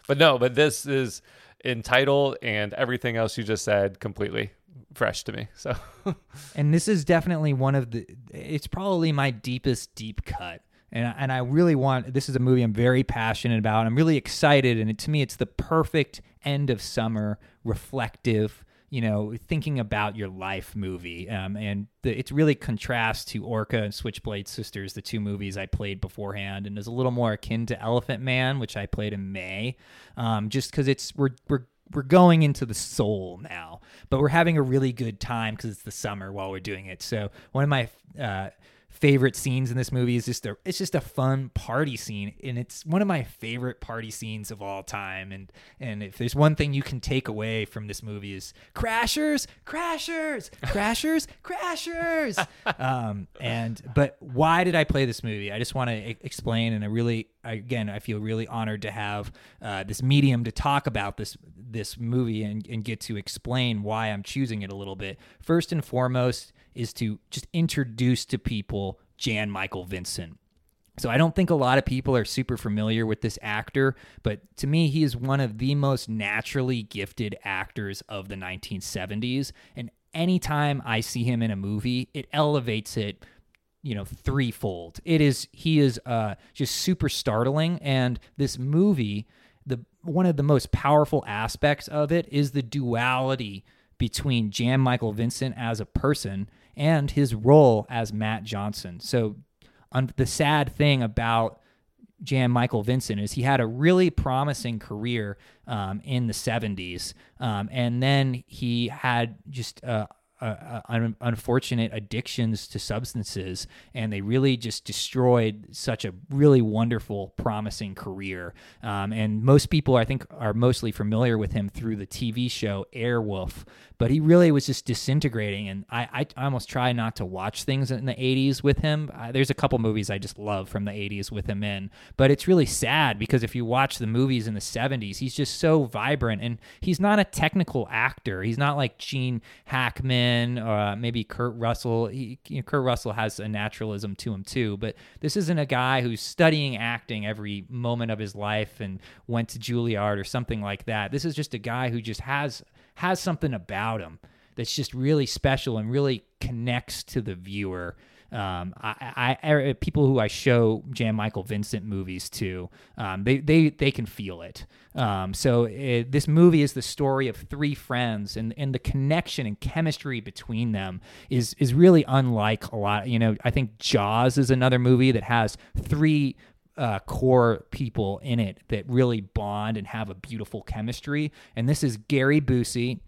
But no but this is in title and everything else you just said completely fresh to me. So, and this is definitely one of the. It's probably my deepest deep cut, and and I really want. This is a movie I'm very passionate about. I'm really excited, and it, to me, it's the perfect end of summer, reflective. You know, thinking about your life movie, um, and the, it's really contrast to Orca and Switchblade Sisters, the two movies I played beforehand, and is a little more akin to Elephant Man, which I played in May, um, just because it's we're we're we're going into the soul now, but we're having a really good time because it's the summer while we're doing it. So one of my uh, favorite scenes in this movie is just a it's just a fun party scene and it's one of my favorite party scenes of all time and and if there's one thing you can take away from this movie is crashers crashers crashers crashers. Um and but why did I play this movie? I just want to explain and I really again I feel really honored to have uh, this medium to talk about this this movie and, and get to explain why I'm choosing it a little bit. First and foremost is to just introduce to people Jan Michael Vincent. So I don't think a lot of people are super familiar with this actor, but to me, he is one of the most naturally gifted actors of the 1970s. And anytime I see him in a movie, it elevates it, you know, threefold. It is he is uh, just super startling, and this movie, the one of the most powerful aspects of it is the duality between Jan Michael Vincent as a person and his role as Matt Johnson. So un- the sad thing about Jan Michael Vincent is he had a really promising career um, in the 70s. Um, and then he had just uh, uh, uh, un- unfortunate addictions to substances, and they really just destroyed such a really wonderful, promising career. Um, and most people, I think, are mostly familiar with him through the TV show Airwolf, but he really was just disintegrating. And I, I, almost try not to watch things in the 80s with him. There's a couple movies I just love from the 80s with him in, but it's really sad because if you watch the movies in the 70s, he's just so vibrant, and he's not a technical actor. He's not like Gene Hackman or uh, maybe Kurt Russell. He, you know, Kurt Russell has a naturalism to him too, but this isn't a guy who's studying acting every moment of his life and went to Juilliard or something like that. This is just a guy who just has has something about him that's just really special and really connects to the viewer. Um, I, I, I, people who I show Jan Michael Vincent movies to, um, they, they, they can feel it. Um, so it, this movie is the story of three friends, and, and the connection and chemistry between them is is really unlike a lot. You know, I think Jaws is another movie that has three uh, core people in it that really bond and have a beautiful chemistry. And this is Gary Busey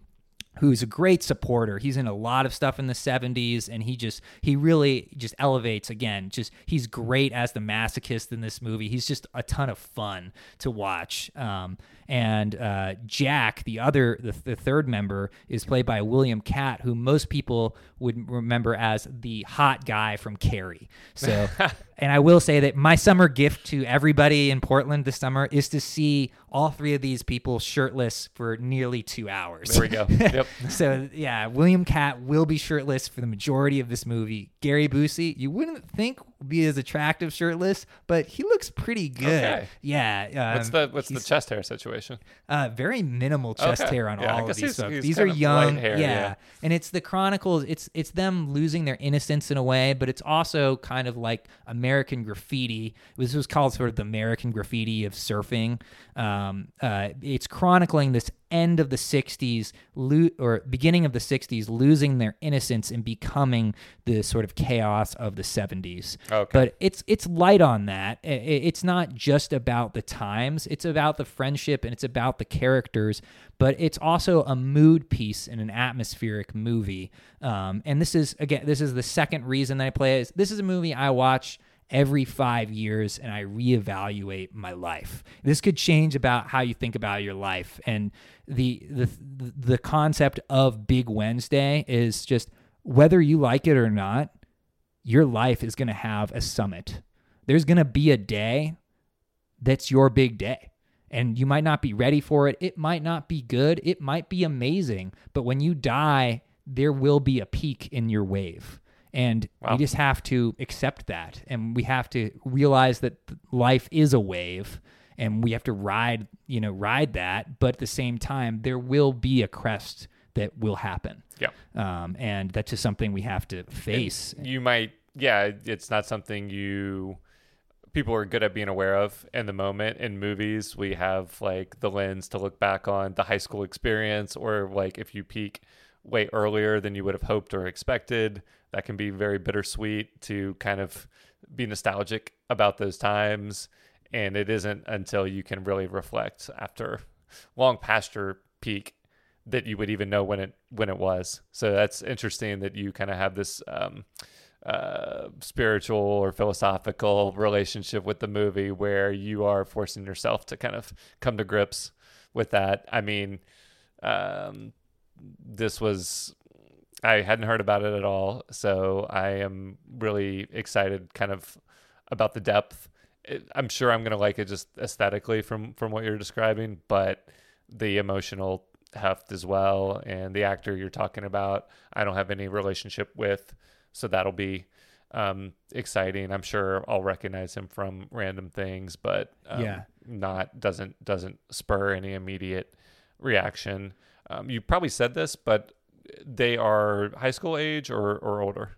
who's a great supporter. He's in a lot of stuff in the 70s and he just he really just elevates again. Just he's great as the masochist in this movie. He's just a ton of fun to watch. Um, and uh, Jack, the other the, the third member is played by William Katt, who most people would remember as the hot guy from Carrie. So and I will say that my summer gift to everybody in Portland this summer is to see all three of these people shirtless for nearly 2 hours. There we go. Yep. so yeah, William Katt will be shirtless for the majority of this movie. Gary Busey, you wouldn't think be as attractive shirtless, but he looks pretty good. Okay. Yeah. Um, What's the what's the chest hair situation? uh, very minimal chest Okay. hair on Yeah, all of these he's- folks. he's These are young, hair, yeah. yeah. and it's the chronicles. It's it's them losing their innocence in a way, but it's also kind of like American graffiti. This was called sort of the American graffiti of surfing. Um, uh, it's chronicling this end of the 60s lo- or beginning of the 60s losing their innocence and becoming the sort of chaos of the 70s Okay. but it's it's light on that. It's not just about the times. It's about the friendship and it's about the characters but it's also a mood piece in an atmospheric movie. Um, and this is again this is the second reason that i play it. This is a movie i watch every five years and I reevaluate my life. This could change about how you think about your life. And the the the concept of Big Wednesday is just whether you like it or not, your life is to have a summit. There's to be a day that's your big day. And you might not be ready for it. It might not be good. It might be amazing. But when you die, there will be a peak in your wave. And Wow. we just have to accept that. And we have to realize that life is a wave and we have to ride, you know, ride that. But at the same time, there will be a crest that will happen. Yeah. Um, and that's just something we have to face. you might yeah it's not something you people are good at being aware of in the moment in movies we have like the lens to look back on the high school experience or like if you peak way earlier than you would have hoped or expected that can be very bittersweet to kind of be nostalgic about those times and it isn't until you can really reflect after long past your peak that you would even know when it when it was. So that's interesting that you kind of have this um, uh, spiritual or philosophical relationship with the movie where you are forcing yourself to kind of come to grips with that. I mean, um, this was I hadn't heard about it at all, so I am really excited, kind of about the depth. It, I'm sure I'm gonna like it just aesthetically from from what you're describing, but the emotional heft as well, and the actor you're talking about, I don't have any relationship with, so that'll be um, exciting. I'm sure I'll recognize him from random things, but um, Yeah. not doesn't doesn't spur any immediate reaction. Um, you probably said this, but they are high school age or or older.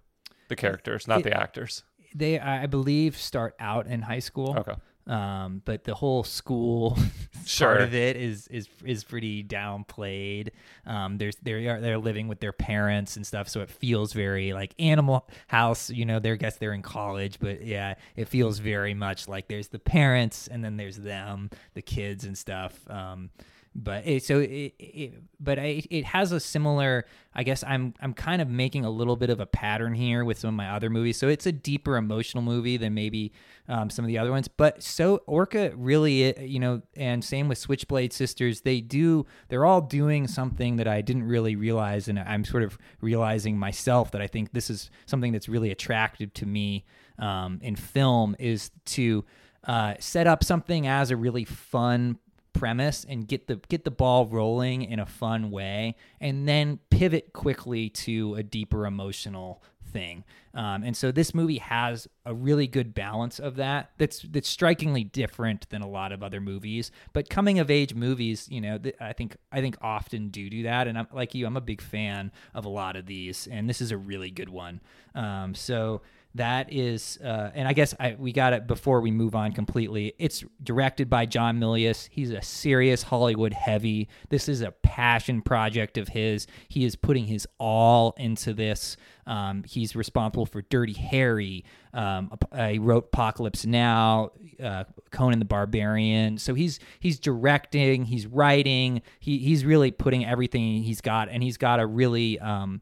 The characters, not It- the actors. They, I believe, start out in high school. Okay. Um, but the whole school Sure. part of it is is is pretty downplayed. Um, there's they are they're living with their parents and stuff, so it feels very like Animal House. You know, they're guess they're in college, but yeah, it feels very much like there's the parents and then there's them, the kids and stuff. Um, but it, so it, it but I, it has a similar i guess i'm i'm kind of making a little bit of a pattern here with some of my other movies. So it's a deeper emotional movie than maybe um, some of the other ones. But so orca really you know and same with switchblade sisters they do they're all doing something that i didn't really realize. And i'm sort of realizing myself that i think this is something that's really attractive to me um, in film is to uh, set up something as a really fun premise and get the get the ball rolling in a fun way and then pivot quickly to a deeper emotional thing. Um, and so this movie has a really good balance of that that's that's strikingly different than a lot of other movies. But coming of age movies you know th- i think i think often do do that. And i'm like you i'm a big fan of a lot of these. And this is a really good one. Um, so that is uh, and i guess I, we got it before we move on completely. It's directed by john milius. He's a serious hollywood heavy. This is a passion project of his. He is putting his all into this. Um, he's responsible for dirty harry um, uh, he wrote apocalypse now uh, conan the barbarian. So he's he's directing he's writing. He, he's really putting everything he's got and he's got a really um,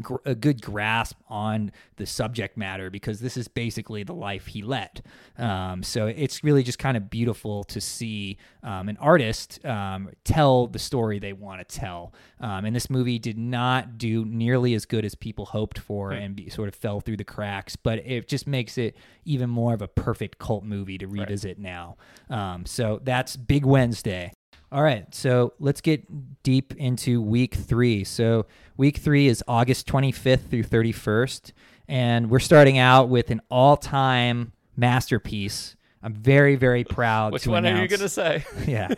gr- a good grasp on the subject matter because this is basically the life he led. Um, so it's really just kind of beautiful to see um, an artist um, tell the story they want to tell. Um, and this movie did not do nearly as good as people hoped for and be, sort of fell through the cracks, but it just makes it even more of a perfect cult movie to revisit now. Um, so that's Big Wednesday. All right, so let's get deep into week three. So, week three is August 25th through 31st, and we're starting out with an all time masterpiece. I'm very, very proud Which to one are you going to say? yeah.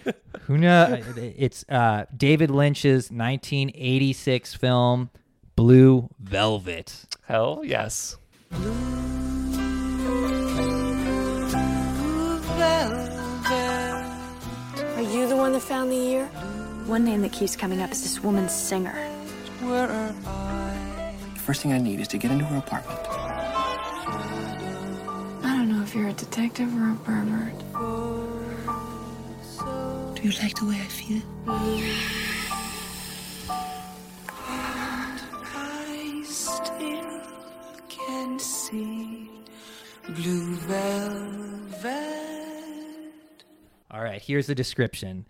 Huna, it's uh, David Lynch's 1986 film, Blue Velvet. Hell yes. Are you the one that found the ear? One name that keeps coming up is this woman singer. Where are I? The first thing I need is to get into her apartment. I don't know if you're a detective or a pervert. Do you like the way I feel? I still can see blue velvet. All right, here's the description.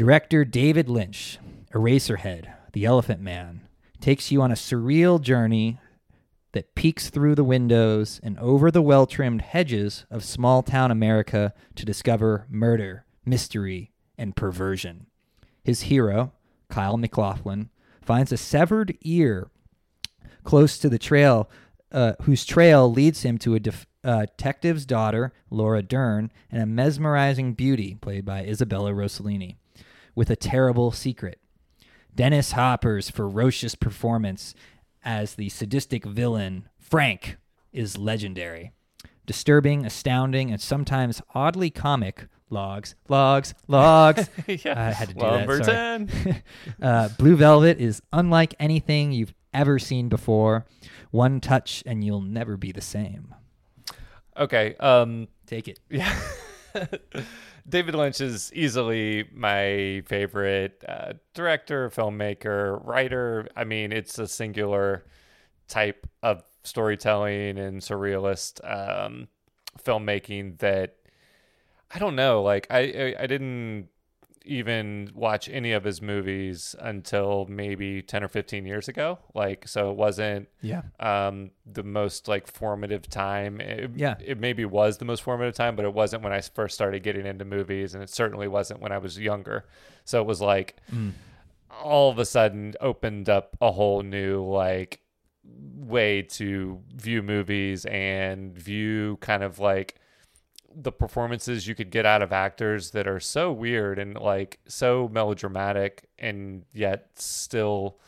Director David Lynch, Eraserhead, The Elephant Man, takes you on a surreal journey that peeks through the windows and over the well trimmed hedges of small town America to discover murder, mystery, and perversion. His hero, Kyle MacLachlan, finds a severed ear close to the trail, uh, whose trail leads him to a def- uh, detective's daughter, Laura Dern, and a mesmerizing beauty, played by Isabella Rossellini, with a terrible secret. Dennis Hopper's ferocious performance as the sadistic villain, Frank, is legendary. Disturbing, astounding, and sometimes oddly comic. Logs, logs, logs. Yeah. I had to do Number that. sorry. 10. uh, Blue Velvet is unlike anything you've ever seen before. One touch and you'll never be the same. Okay. Um, Take it. Yeah. David Lynch is easily my favorite uh, director, filmmaker, writer. I mean, it's a singular type of storytelling and surrealist um, filmmaking that I don't know. Like, I, I I didn't even watch any of his movies until maybe 10 or 15 years ago like so it wasn't Yeah. um the most like formative time it, Yeah. it maybe was the most formative time but it wasn't when i first started getting into movies and it certainly wasn't when i was younger so it was like Mm. all of a sudden opened up a whole new like way to view movies and view kind of like the performances you could get out of actors that are so weird and like so melodramatic and yet still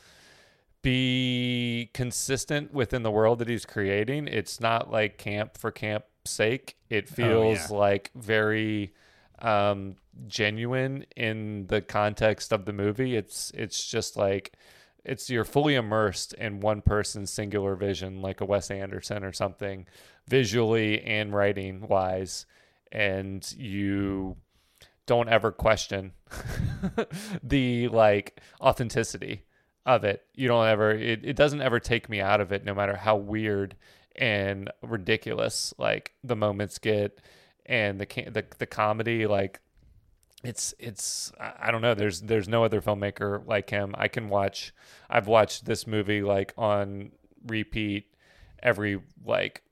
be consistent within the world that he's creating. It's not like camp for camp sake. It feels yeah. like very um, genuine in the context of the movie. It's it's just like it's you're fully immersed in one person's singular vision, like a Wes Anderson or something, visually and writing wise, and you don't ever question the like authenticity of it. You don't ever it, it doesn't ever take me out of it no matter how weird and ridiculous like the moments get and the the the comedy like it's it's I don't know there's there's no other filmmaker like him. I can watch I've watched this movie like on repeat every like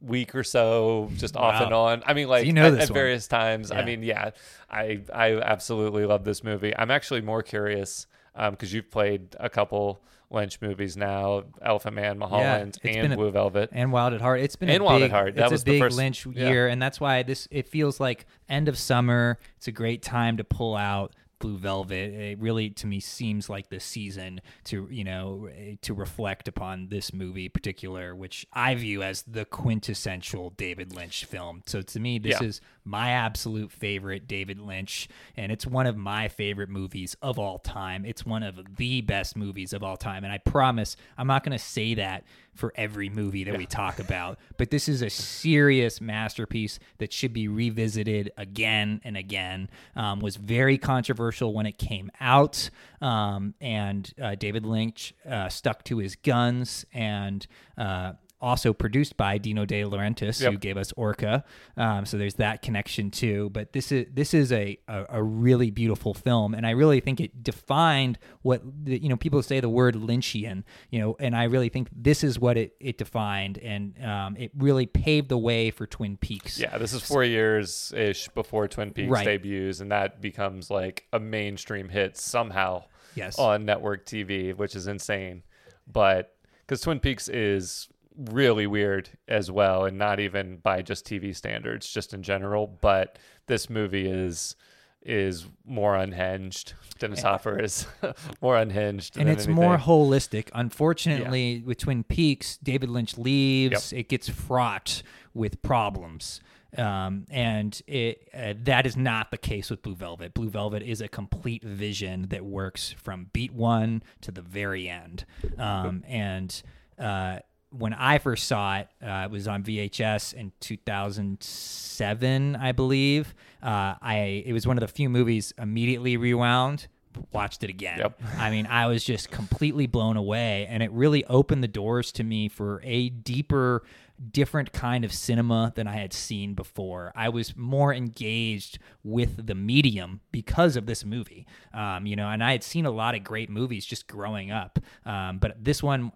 week or so just off and on. I mean like you know at, at various times. I mean yeah, I I absolutely love this movie. I'm actually more curious um cuz you've played a couple Lynch movies now, Elephant Man, Mulholland, it's and a- Blue Velvet. and Wild at Heart. It's been And a Wild at big, Heart. That it's was a big first- Lynch yeah. year, and that's why this it feels like end of summer. It's a great time to pull out Blue Velvet. It really, to me, seems like the season to you know to reflect upon this movie in particular, which I view as the quintessential David Lynch film. So to me, this Yeah. is my absolute favorite David Lynch, and it's one of my favorite movies of all time. It's one of the best movies of all time, and I promise I'm not going to say that for every movie that we talk about, but this is a serious masterpiece that should be revisited again and again. Um, was very controversial when it came out, um, and uh, David Lynch uh, stuck to his guns and. Uh, also produced by Dino De Laurentiis, who gave us Orca. Um, so there's that connection too. But this is this is a, a a really beautiful film, and I really think it defined what the, you know people say the word Lynchian. You know, and I really think this is what it it defined, and um, it really paved the way for Twin Peaks. Yeah, this is four years ish before Twin Peaks Right. debuts, and that becomes like a mainstream hit somehow Yes. on network TV, which is insane. But because Twin Peaks is really weird as well, and not even by just TV standards, just in general. But this movie is is more unhinged. Dennis Hopper is more unhinged, and it's more holistic. Unfortunately, with Twin Peaks, David Lynch leaves. Yep. It gets fraught with problems. Um, and it uh, that is not the case with Blue Velvet. Blue Velvet is a complete vision that works from beat one to the very end. Um, and uh, when I first saw it, uh, it was on VHS in 2007, I believe. Uh, I it was one of the few movies immediately rewound, watched it again. Yep. I mean, I was just completely blown away, and it really opened the doors to me for a deeper, different kind of cinema than I had seen before. I was more engaged with the medium because of this movie. Um, you know, and I had seen a lot of great movies just growing up, um, but this one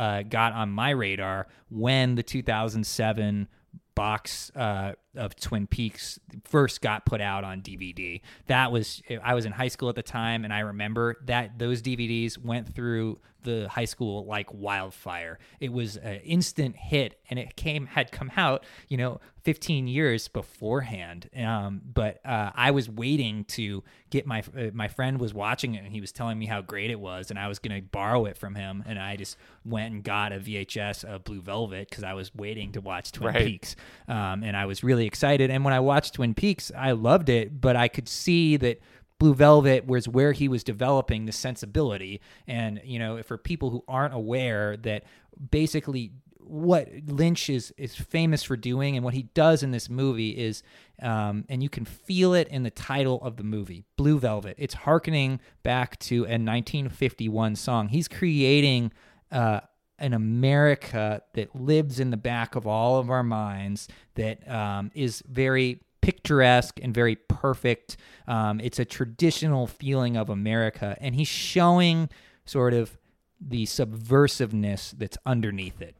uh, got on my radar when the 2007 box uh, of Twin Peaks first got put out on DVD. That was I was in high school at the time, and I remember that those DVDs went through the high school like wildfire. It was an instant hit, and it came had come out, you know, 15 years beforehand. Um, but uh, I was waiting to get my uh, my friend was watching it, and he was telling me how great it was, and I was gonna borrow it from him, and I just went and got a VHS of Blue Velvet because I was waiting to watch Twin Right. Peaks, um, and I was really excited. And when I watched Twin Peaks, I loved it, but I could see that. Blue Velvet was where he was developing the sensibility. And, you know, for people who aren't aware that basically what Lynch is is famous for doing and what he does in this movie is um, and you can feel it in the title of the movie Blue Velvet it's harkening back to a 1951 song he's creating uh, an America that lives in the back of all of our minds that um, is very picturesque and very perfect. Um, it's a traditional feeling of America, and he's showing sort of the subversiveness that's underneath it.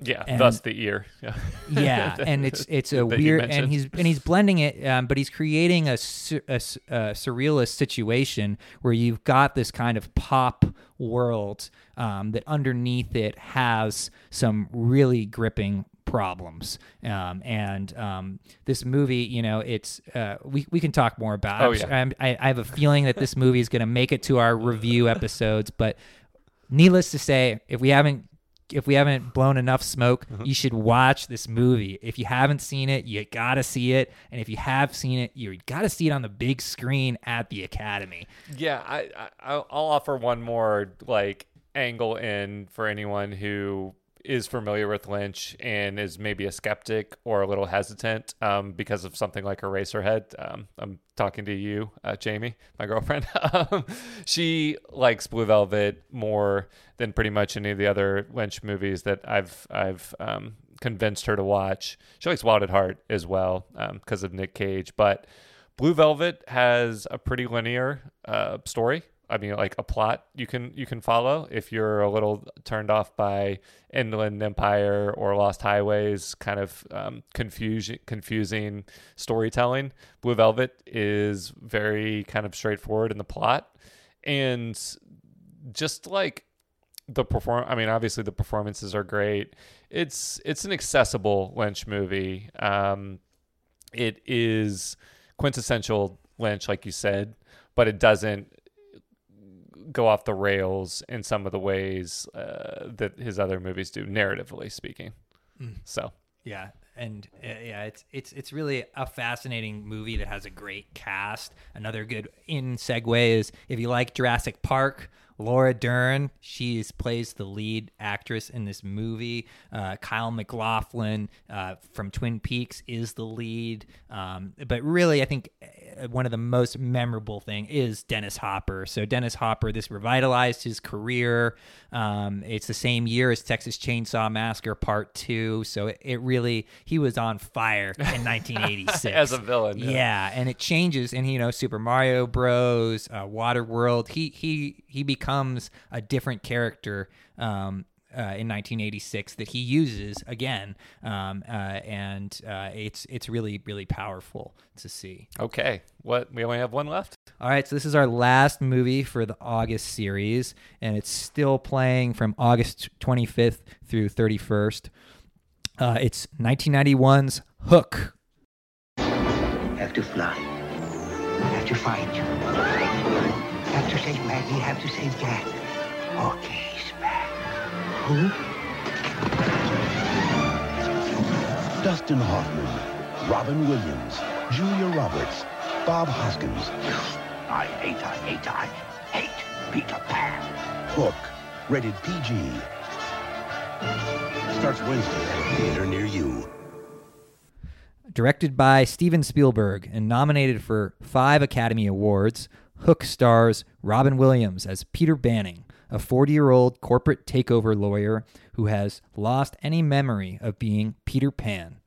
Yeah, And- thus the ear. Yeah, yeah, and it's it's a weird, and he's and he's blending it, um, but he's creating a, a, a surrealist situation where you've got this kind of pop world um, that underneath it has some really gripping problems. Um, and um, this movie, you know, it's uh, we we can talk more about. Oh, yeah. I, I have a feeling that this movie is going to make it to our review episodes, but needless to say, if we haven't if we haven't blown enough smoke, Mm-hmm. you should watch this movie. If you haven't seen it, you gotta see it, and if you have seen it, you gotta see it on the big screen at the Academy. Yeah, I, I I'll I'll offer one more like angle in for anyone who is familiar with Lynch and is maybe a skeptic or a little hesitant um, because of something like Eraserhead. Um, I'm talking to you, uh, Jamie, my girlfriend. um, she likes Blue Velvet more than pretty much any of the other Lynch movies that I've I've um, convinced her to watch. She likes Wild at Heart as well because of Nick Cage, but Blue Velvet has a pretty linear uh, story. I mean, like a plot you can you can follow if you're a little turned off by Inland Empire or Lost Highways, kind of um, confusing confusing storytelling. Blue Velvet is very kind of straightforward in the plot, and just like the perform I mean obviously the performances are great. It's it's an accessible Lynch movie. Um it is quintessential Lynch like you said, but it doesn't go off the rails in some of the ways uh, that his other movies do narratively speaking. Mm. So, Yeah, and uh, yeah, it's it's it's really a fascinating movie that has a great cast. Another good in segue is if you like Jurassic Park. Laura Dern, she is, plays the lead actress in this movie. Uh, Kyle MacLachlan uh, from Twin Peaks is the lead. Um, but really, I think uh, one of the most memorable thing is Dennis Hopper. So Dennis Hopper, this revitalized his career. Um, it's the same year as Texas Chainsaw Massacre Part Two. So it, it really he was on fire in 1986 As a villain, yeah. Yeah, and it changes. And you know, Super Mario Bros, uh, Waterworld. He he he becomes a different character. Um, uh, in 1986 that he uses again, um, uh, and uh, it's it's really really powerful to see. okay. What we only have one left? All right, so this is our last movie for the August series, and it's still playing from August 25th through 31st. Uh, it's 1991's Hook. Have to fly. Have to find you. Have to save Have to save Jack. Okay, Spack. Who? Dustin Hoffman, Robin Williams, Julia Roberts, Bob Hoskins. I hate, I hate, I hate Peter Pan. Hook, rated PG. Starts Wednesday at a theater near you. Directed by Steven Spielberg and nominated for five Academy Awards, Hook stars Robin Williams as Peter Banning, a 40 year old corporate takeover lawyer who has lost any memory of being Peter Pan.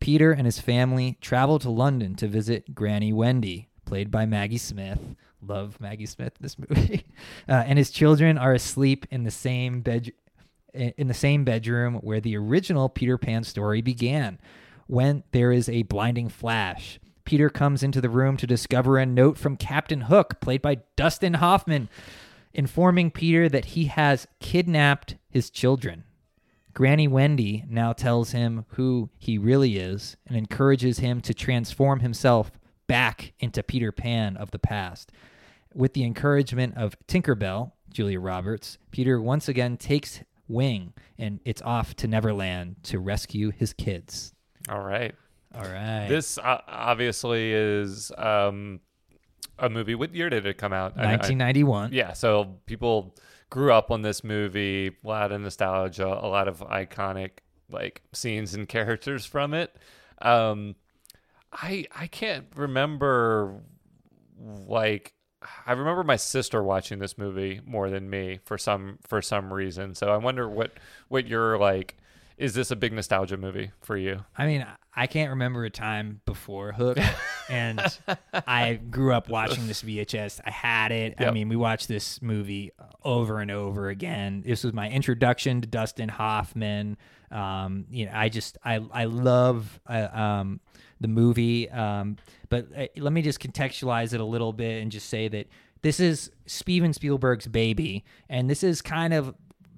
Peter and his family travel to London to visit Granny Wendy, played by Maggie Smith. Love Maggie Smith this movie. Uh, and his children are asleep in the same bed in the same bedroom where the original Peter Pan story began. When there is a blinding flash, Peter comes into the room to discover a note from Captain Hook, played by Dustin Hoffman, informing Peter that he has kidnapped his children. Granny Wendy now tells him who he really is and encourages him to transform himself back into Peter Pan of the past. With the encouragement of Tinkerbell, Julia Roberts, Peter once again takes wing and it's off to Neverland to rescue his kids. All right. All right. This uh, obviously is um, a movie. What year did it come out? I- I- 1991. yeah, so people grew up on this movie. A lot of nostalgia, a lot of iconic like scenes and characters from it. Um, I I can't remember like I remember my sister watching this movie more than me for some for some reason. So I wonder what what your like is this a big nostalgia movie for you? I mean, I can't remember a time before Hook, and I grew up watching this VHS. I had it. I mean, we watched this movie over and over again. This was my introduction to Dustin Hoffman. Um, you know, I just I I love uh, um, the movie. Um, but uh, let me just contextualize it a little bit and just say that this is Steven Spielberg's baby, and this is kind of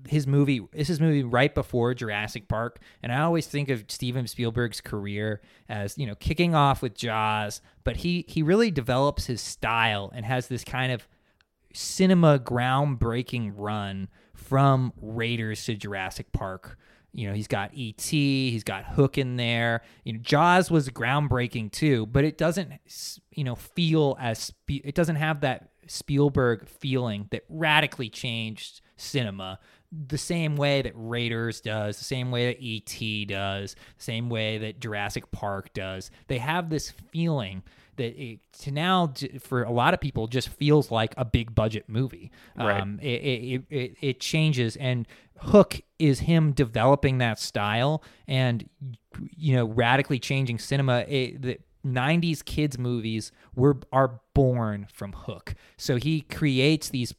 his movie this is movie right before Jurassic Park. And I always think of Steven Spielberg's career as you know kicking off with Jaws but he he really develops his style and has this kind of cinema groundbreaking run from Raiders to Jurassic Park. You know he's got ET he's got Hook in there. You know Jaws was groundbreaking too but it doesn't you know feel as it doesn't have that Spielberg feeling that radically changed cinema the same way that Raiders does, the same way that ET does, the same way that Jurassic Park does. They have this feeling that it, to now for a lot of people just feels like a big budget movie. Right. Um, it, it, it, it changes and Hook is him developing that style and you know radically changing cinema. It, the, 90s kids movies were are born from Hook. So he creates these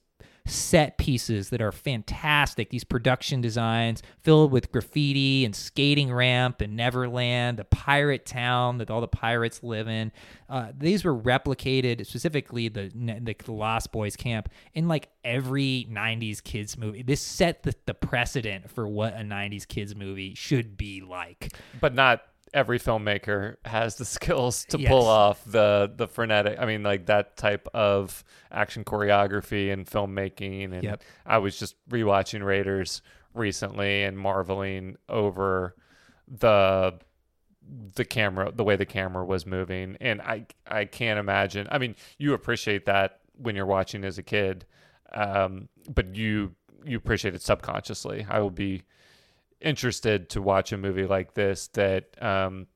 set pieces that are fantastic. These production designs filled with graffiti and skating ramp and Neverland, the pirate town that all the pirates live in. Uh, these were replicated specifically the, the the Lost Boys camp in like every '90s kids movie. This set the, the precedent for what a '90s kids movie should be like. But not every filmmaker has the skills to Yes. pull off the the frenetic i mean like that type of action choreography and filmmaking and Yep. i was just rewatching raiders recently and marveling over the the camera the way the camera was moving and i i can't imagine i mean you appreciate that when you're watching as a kid um but you you appreciate it subconsciously i will be interested to watch a movie like this that um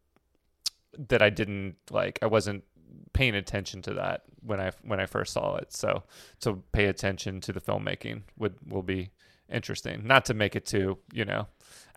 that I didn't like I wasn't paying attention to that when I when I first saw it. So to pay attention to the filmmaking would will be interesting. Not to make it too you know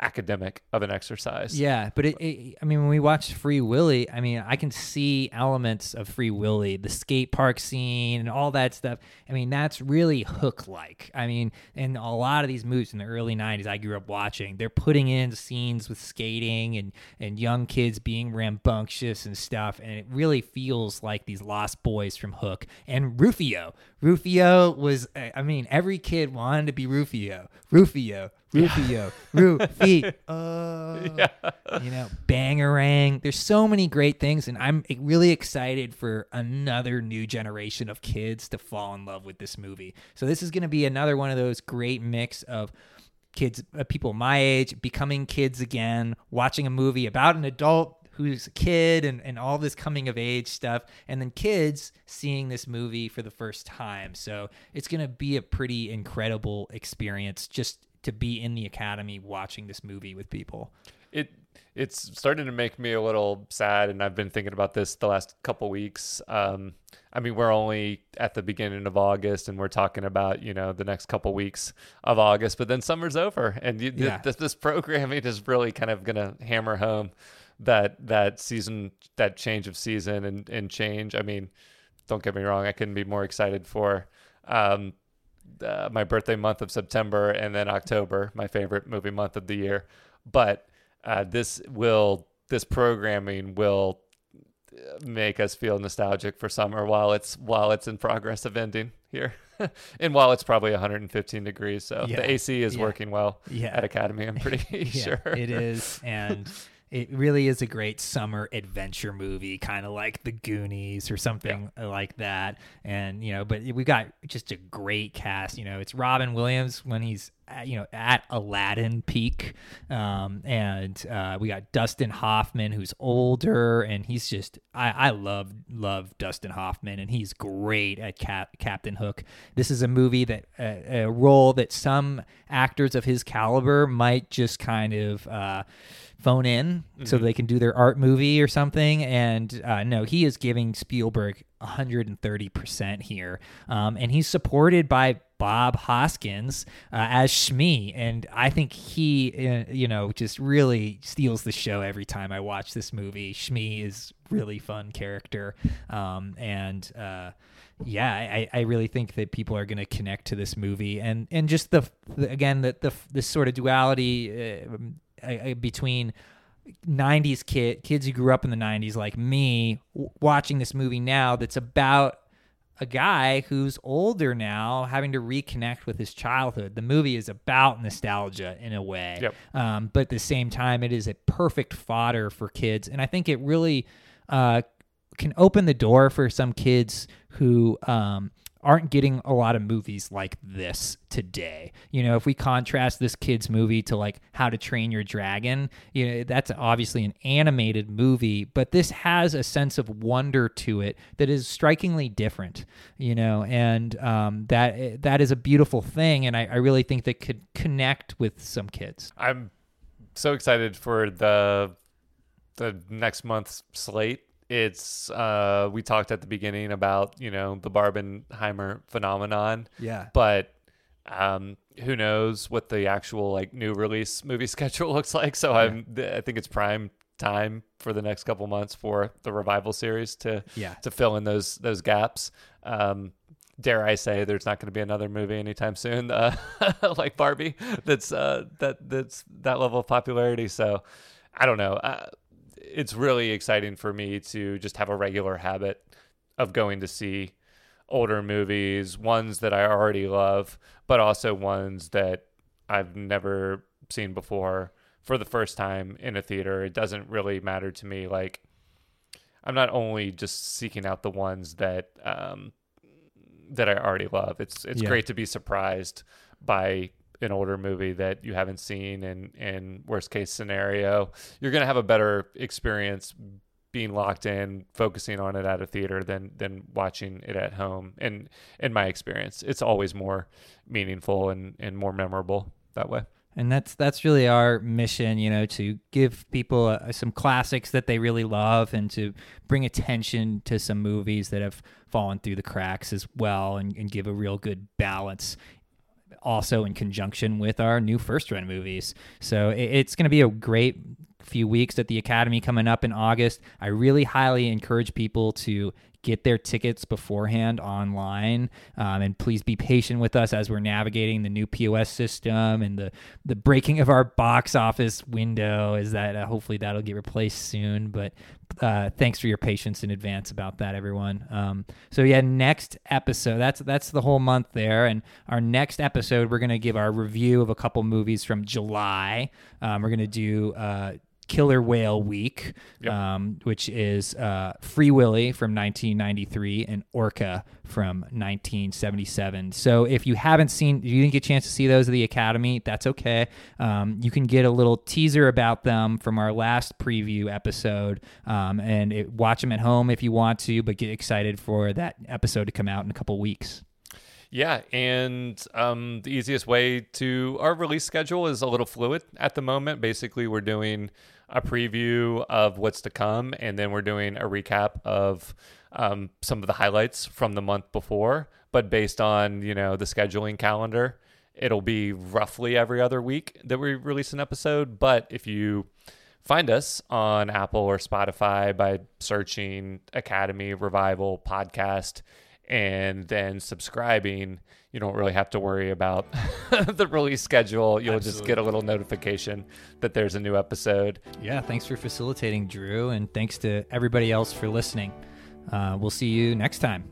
academic of an exercise Yeah, but it, it, I mean, when we watched Free Willy, I mean, I can see elements of Free Willy, the skate park scene and all that stuff. I mean, that's really hook like. I mean, and a lot of these movies in the early 90s I grew up watching, they're putting in scenes with skating and, and young kids being rambunctious and stuff. And it really feels like these lost boys from Hook and Rufio. Rufio was, I mean, every kid wanted to be Rufio. Rufio. Rufio, Rufio, you know, Bangarang. There's so many great things, and I'm really excited for another new generation of kids to fall in love with this movie. So this is going to be another one of those great mix of kids, uh, people my age, becoming kids again, watching a movie about an adult who's a kid and, and all this coming of age stuff and then kids seeing this movie for the first time. So it's going to be a pretty incredible experience just to be in the academy watching this movie with people. It it's starting to make me a little sad and i've been thinking about this the last couple weeks. Um i mean we're only at the beginning of august and we're talking about you know the next couple weeks of august but then summer's over and you, Yeah. th- this programming is really kind of gonna hammer home that that season that change of season and and change. I mean don't get me wrong i couldn't be more excited for um uh, my birthday month of September and then October, my favorite movie month of the year. But uh, this will this programming will uh, make us feel nostalgic for summer while it's while it's in progress of ending here, and while it's probably 115 degrees. So Yeah. the AC is Yeah. working well Yeah. at Academy. I'm pretty yeah, sure it is and it really is a great summer adventure movie kind of like the goonies or something like that. And you know but we got just a great cast you know it's robin williams when he's at, you know at aladdin peak um, and uh, we got dustin hoffman who's older and he's just i, I love love dustin hoffman and he's great at Cap- captain hook. This is a movie that uh, a role that some actors of his caliber might just kind of uh, phone in so Mhm. they can do their art movie or something. And uh, no, he is giving Spielberg 130% here. Um, and he's supported by Bob Hoskins uh, as Smee, and I think he, uh, you know, just really steals the show every time I watch this movie. Smee is really fun character, um, and uh, yeah, I, I really think that people are going to connect to this movie, and and just the, the again the the this sort of duality uh, between 90s kid kids who grew up in the 90s like me w- watching this movie now that's about a guy who's older now having to reconnect with his childhood. The movie is about nostalgia in a way. Yep. um, but at the same time it is a perfect fodder for kids. And i think it really uh, can open the door for some kids who um, aren't getting a lot of movies like this today. You know, if we contrast this kid's movie to like How to Train Your Dragon, you know, that's obviously an animated movie, but this has a sense of wonder to it that is strikingly different, you know, and um, that that is a beautiful thing. And I, I really think that could connect with some kids. I'm so excited for the the next month's slate. It's uh we talked at the beginning about, you know, the Barbenheimer phenomenon. Yeah. But um who knows what the actual like new release movie schedule looks like. So I'm I think it's prime time for the next couple months for the revival series to Yeah. to fill in those those gaps. Um dare I say there's not going to be another movie anytime soon uh, like Barbie that's uh, that that's that level of popularity. So I don't know. Uh, it's really exciting for me to just have a regular habit of going to see older movies, ones that I already love, but also ones that I've never seen before for the first time in a theater. It doesn't really matter to me. Like, I'm not only just seeking out the ones that um, that I already love. It's it's Yeah. great to be surprised by an older movie that you haven't seen and in worst case scenario you're going to have a better experience being locked in focusing on it at a theater than than watching it at home. And in my experience it's always more meaningful and and more memorable that way. And that's that's really our mission you know to give people uh, some classics that they really love and to bring attention to some movies that have fallen through the cracks as well and, and give a real good balance also in conjunction with our new first run movies. So it, it's going to be a great few weeks at the academy coming up in august. I really highly encourage people to get their tickets beforehand online um, and please be patient with us as we're navigating the new pos system and the the breaking of our box office window is that uh, hopefully that'll get replaced soon but uh, thanks for your patience in advance about that everyone. Um, so yeah next episode that's that's the whole month there and our next episode we're to give our review of a couple movies from july. Um, we're to do uh, Killer Whale Week, um, which is uh, Free Willy from 1993 and Orca from 1977. So if you haven't seen, you didn't get a chance to see those at the Academy, that's okay. Um, you can get a little teaser about them from our last preview episode um, and it, watch them at home if you want to, but get excited for that episode to come out in a couple weeks. Yeah, and um, the easiest way to our release schedule is a little fluid at the moment. Basically, we're doing a preview of what's to come, and then we're doing a recap of um, some of the highlights from the month before. But based on you know the scheduling calendar, it'll be roughly every other week that we release an episode. But if you find us on Apple or Spotify by searching Academy Revival Podcast and then subscribing, you don't really have to worry about the release schedule. You'll just get a little notification that there's a new episode. Yeah, thanks for facilitating, Drew, and thanks to everybody else for listening. Uh, we'll see you next time.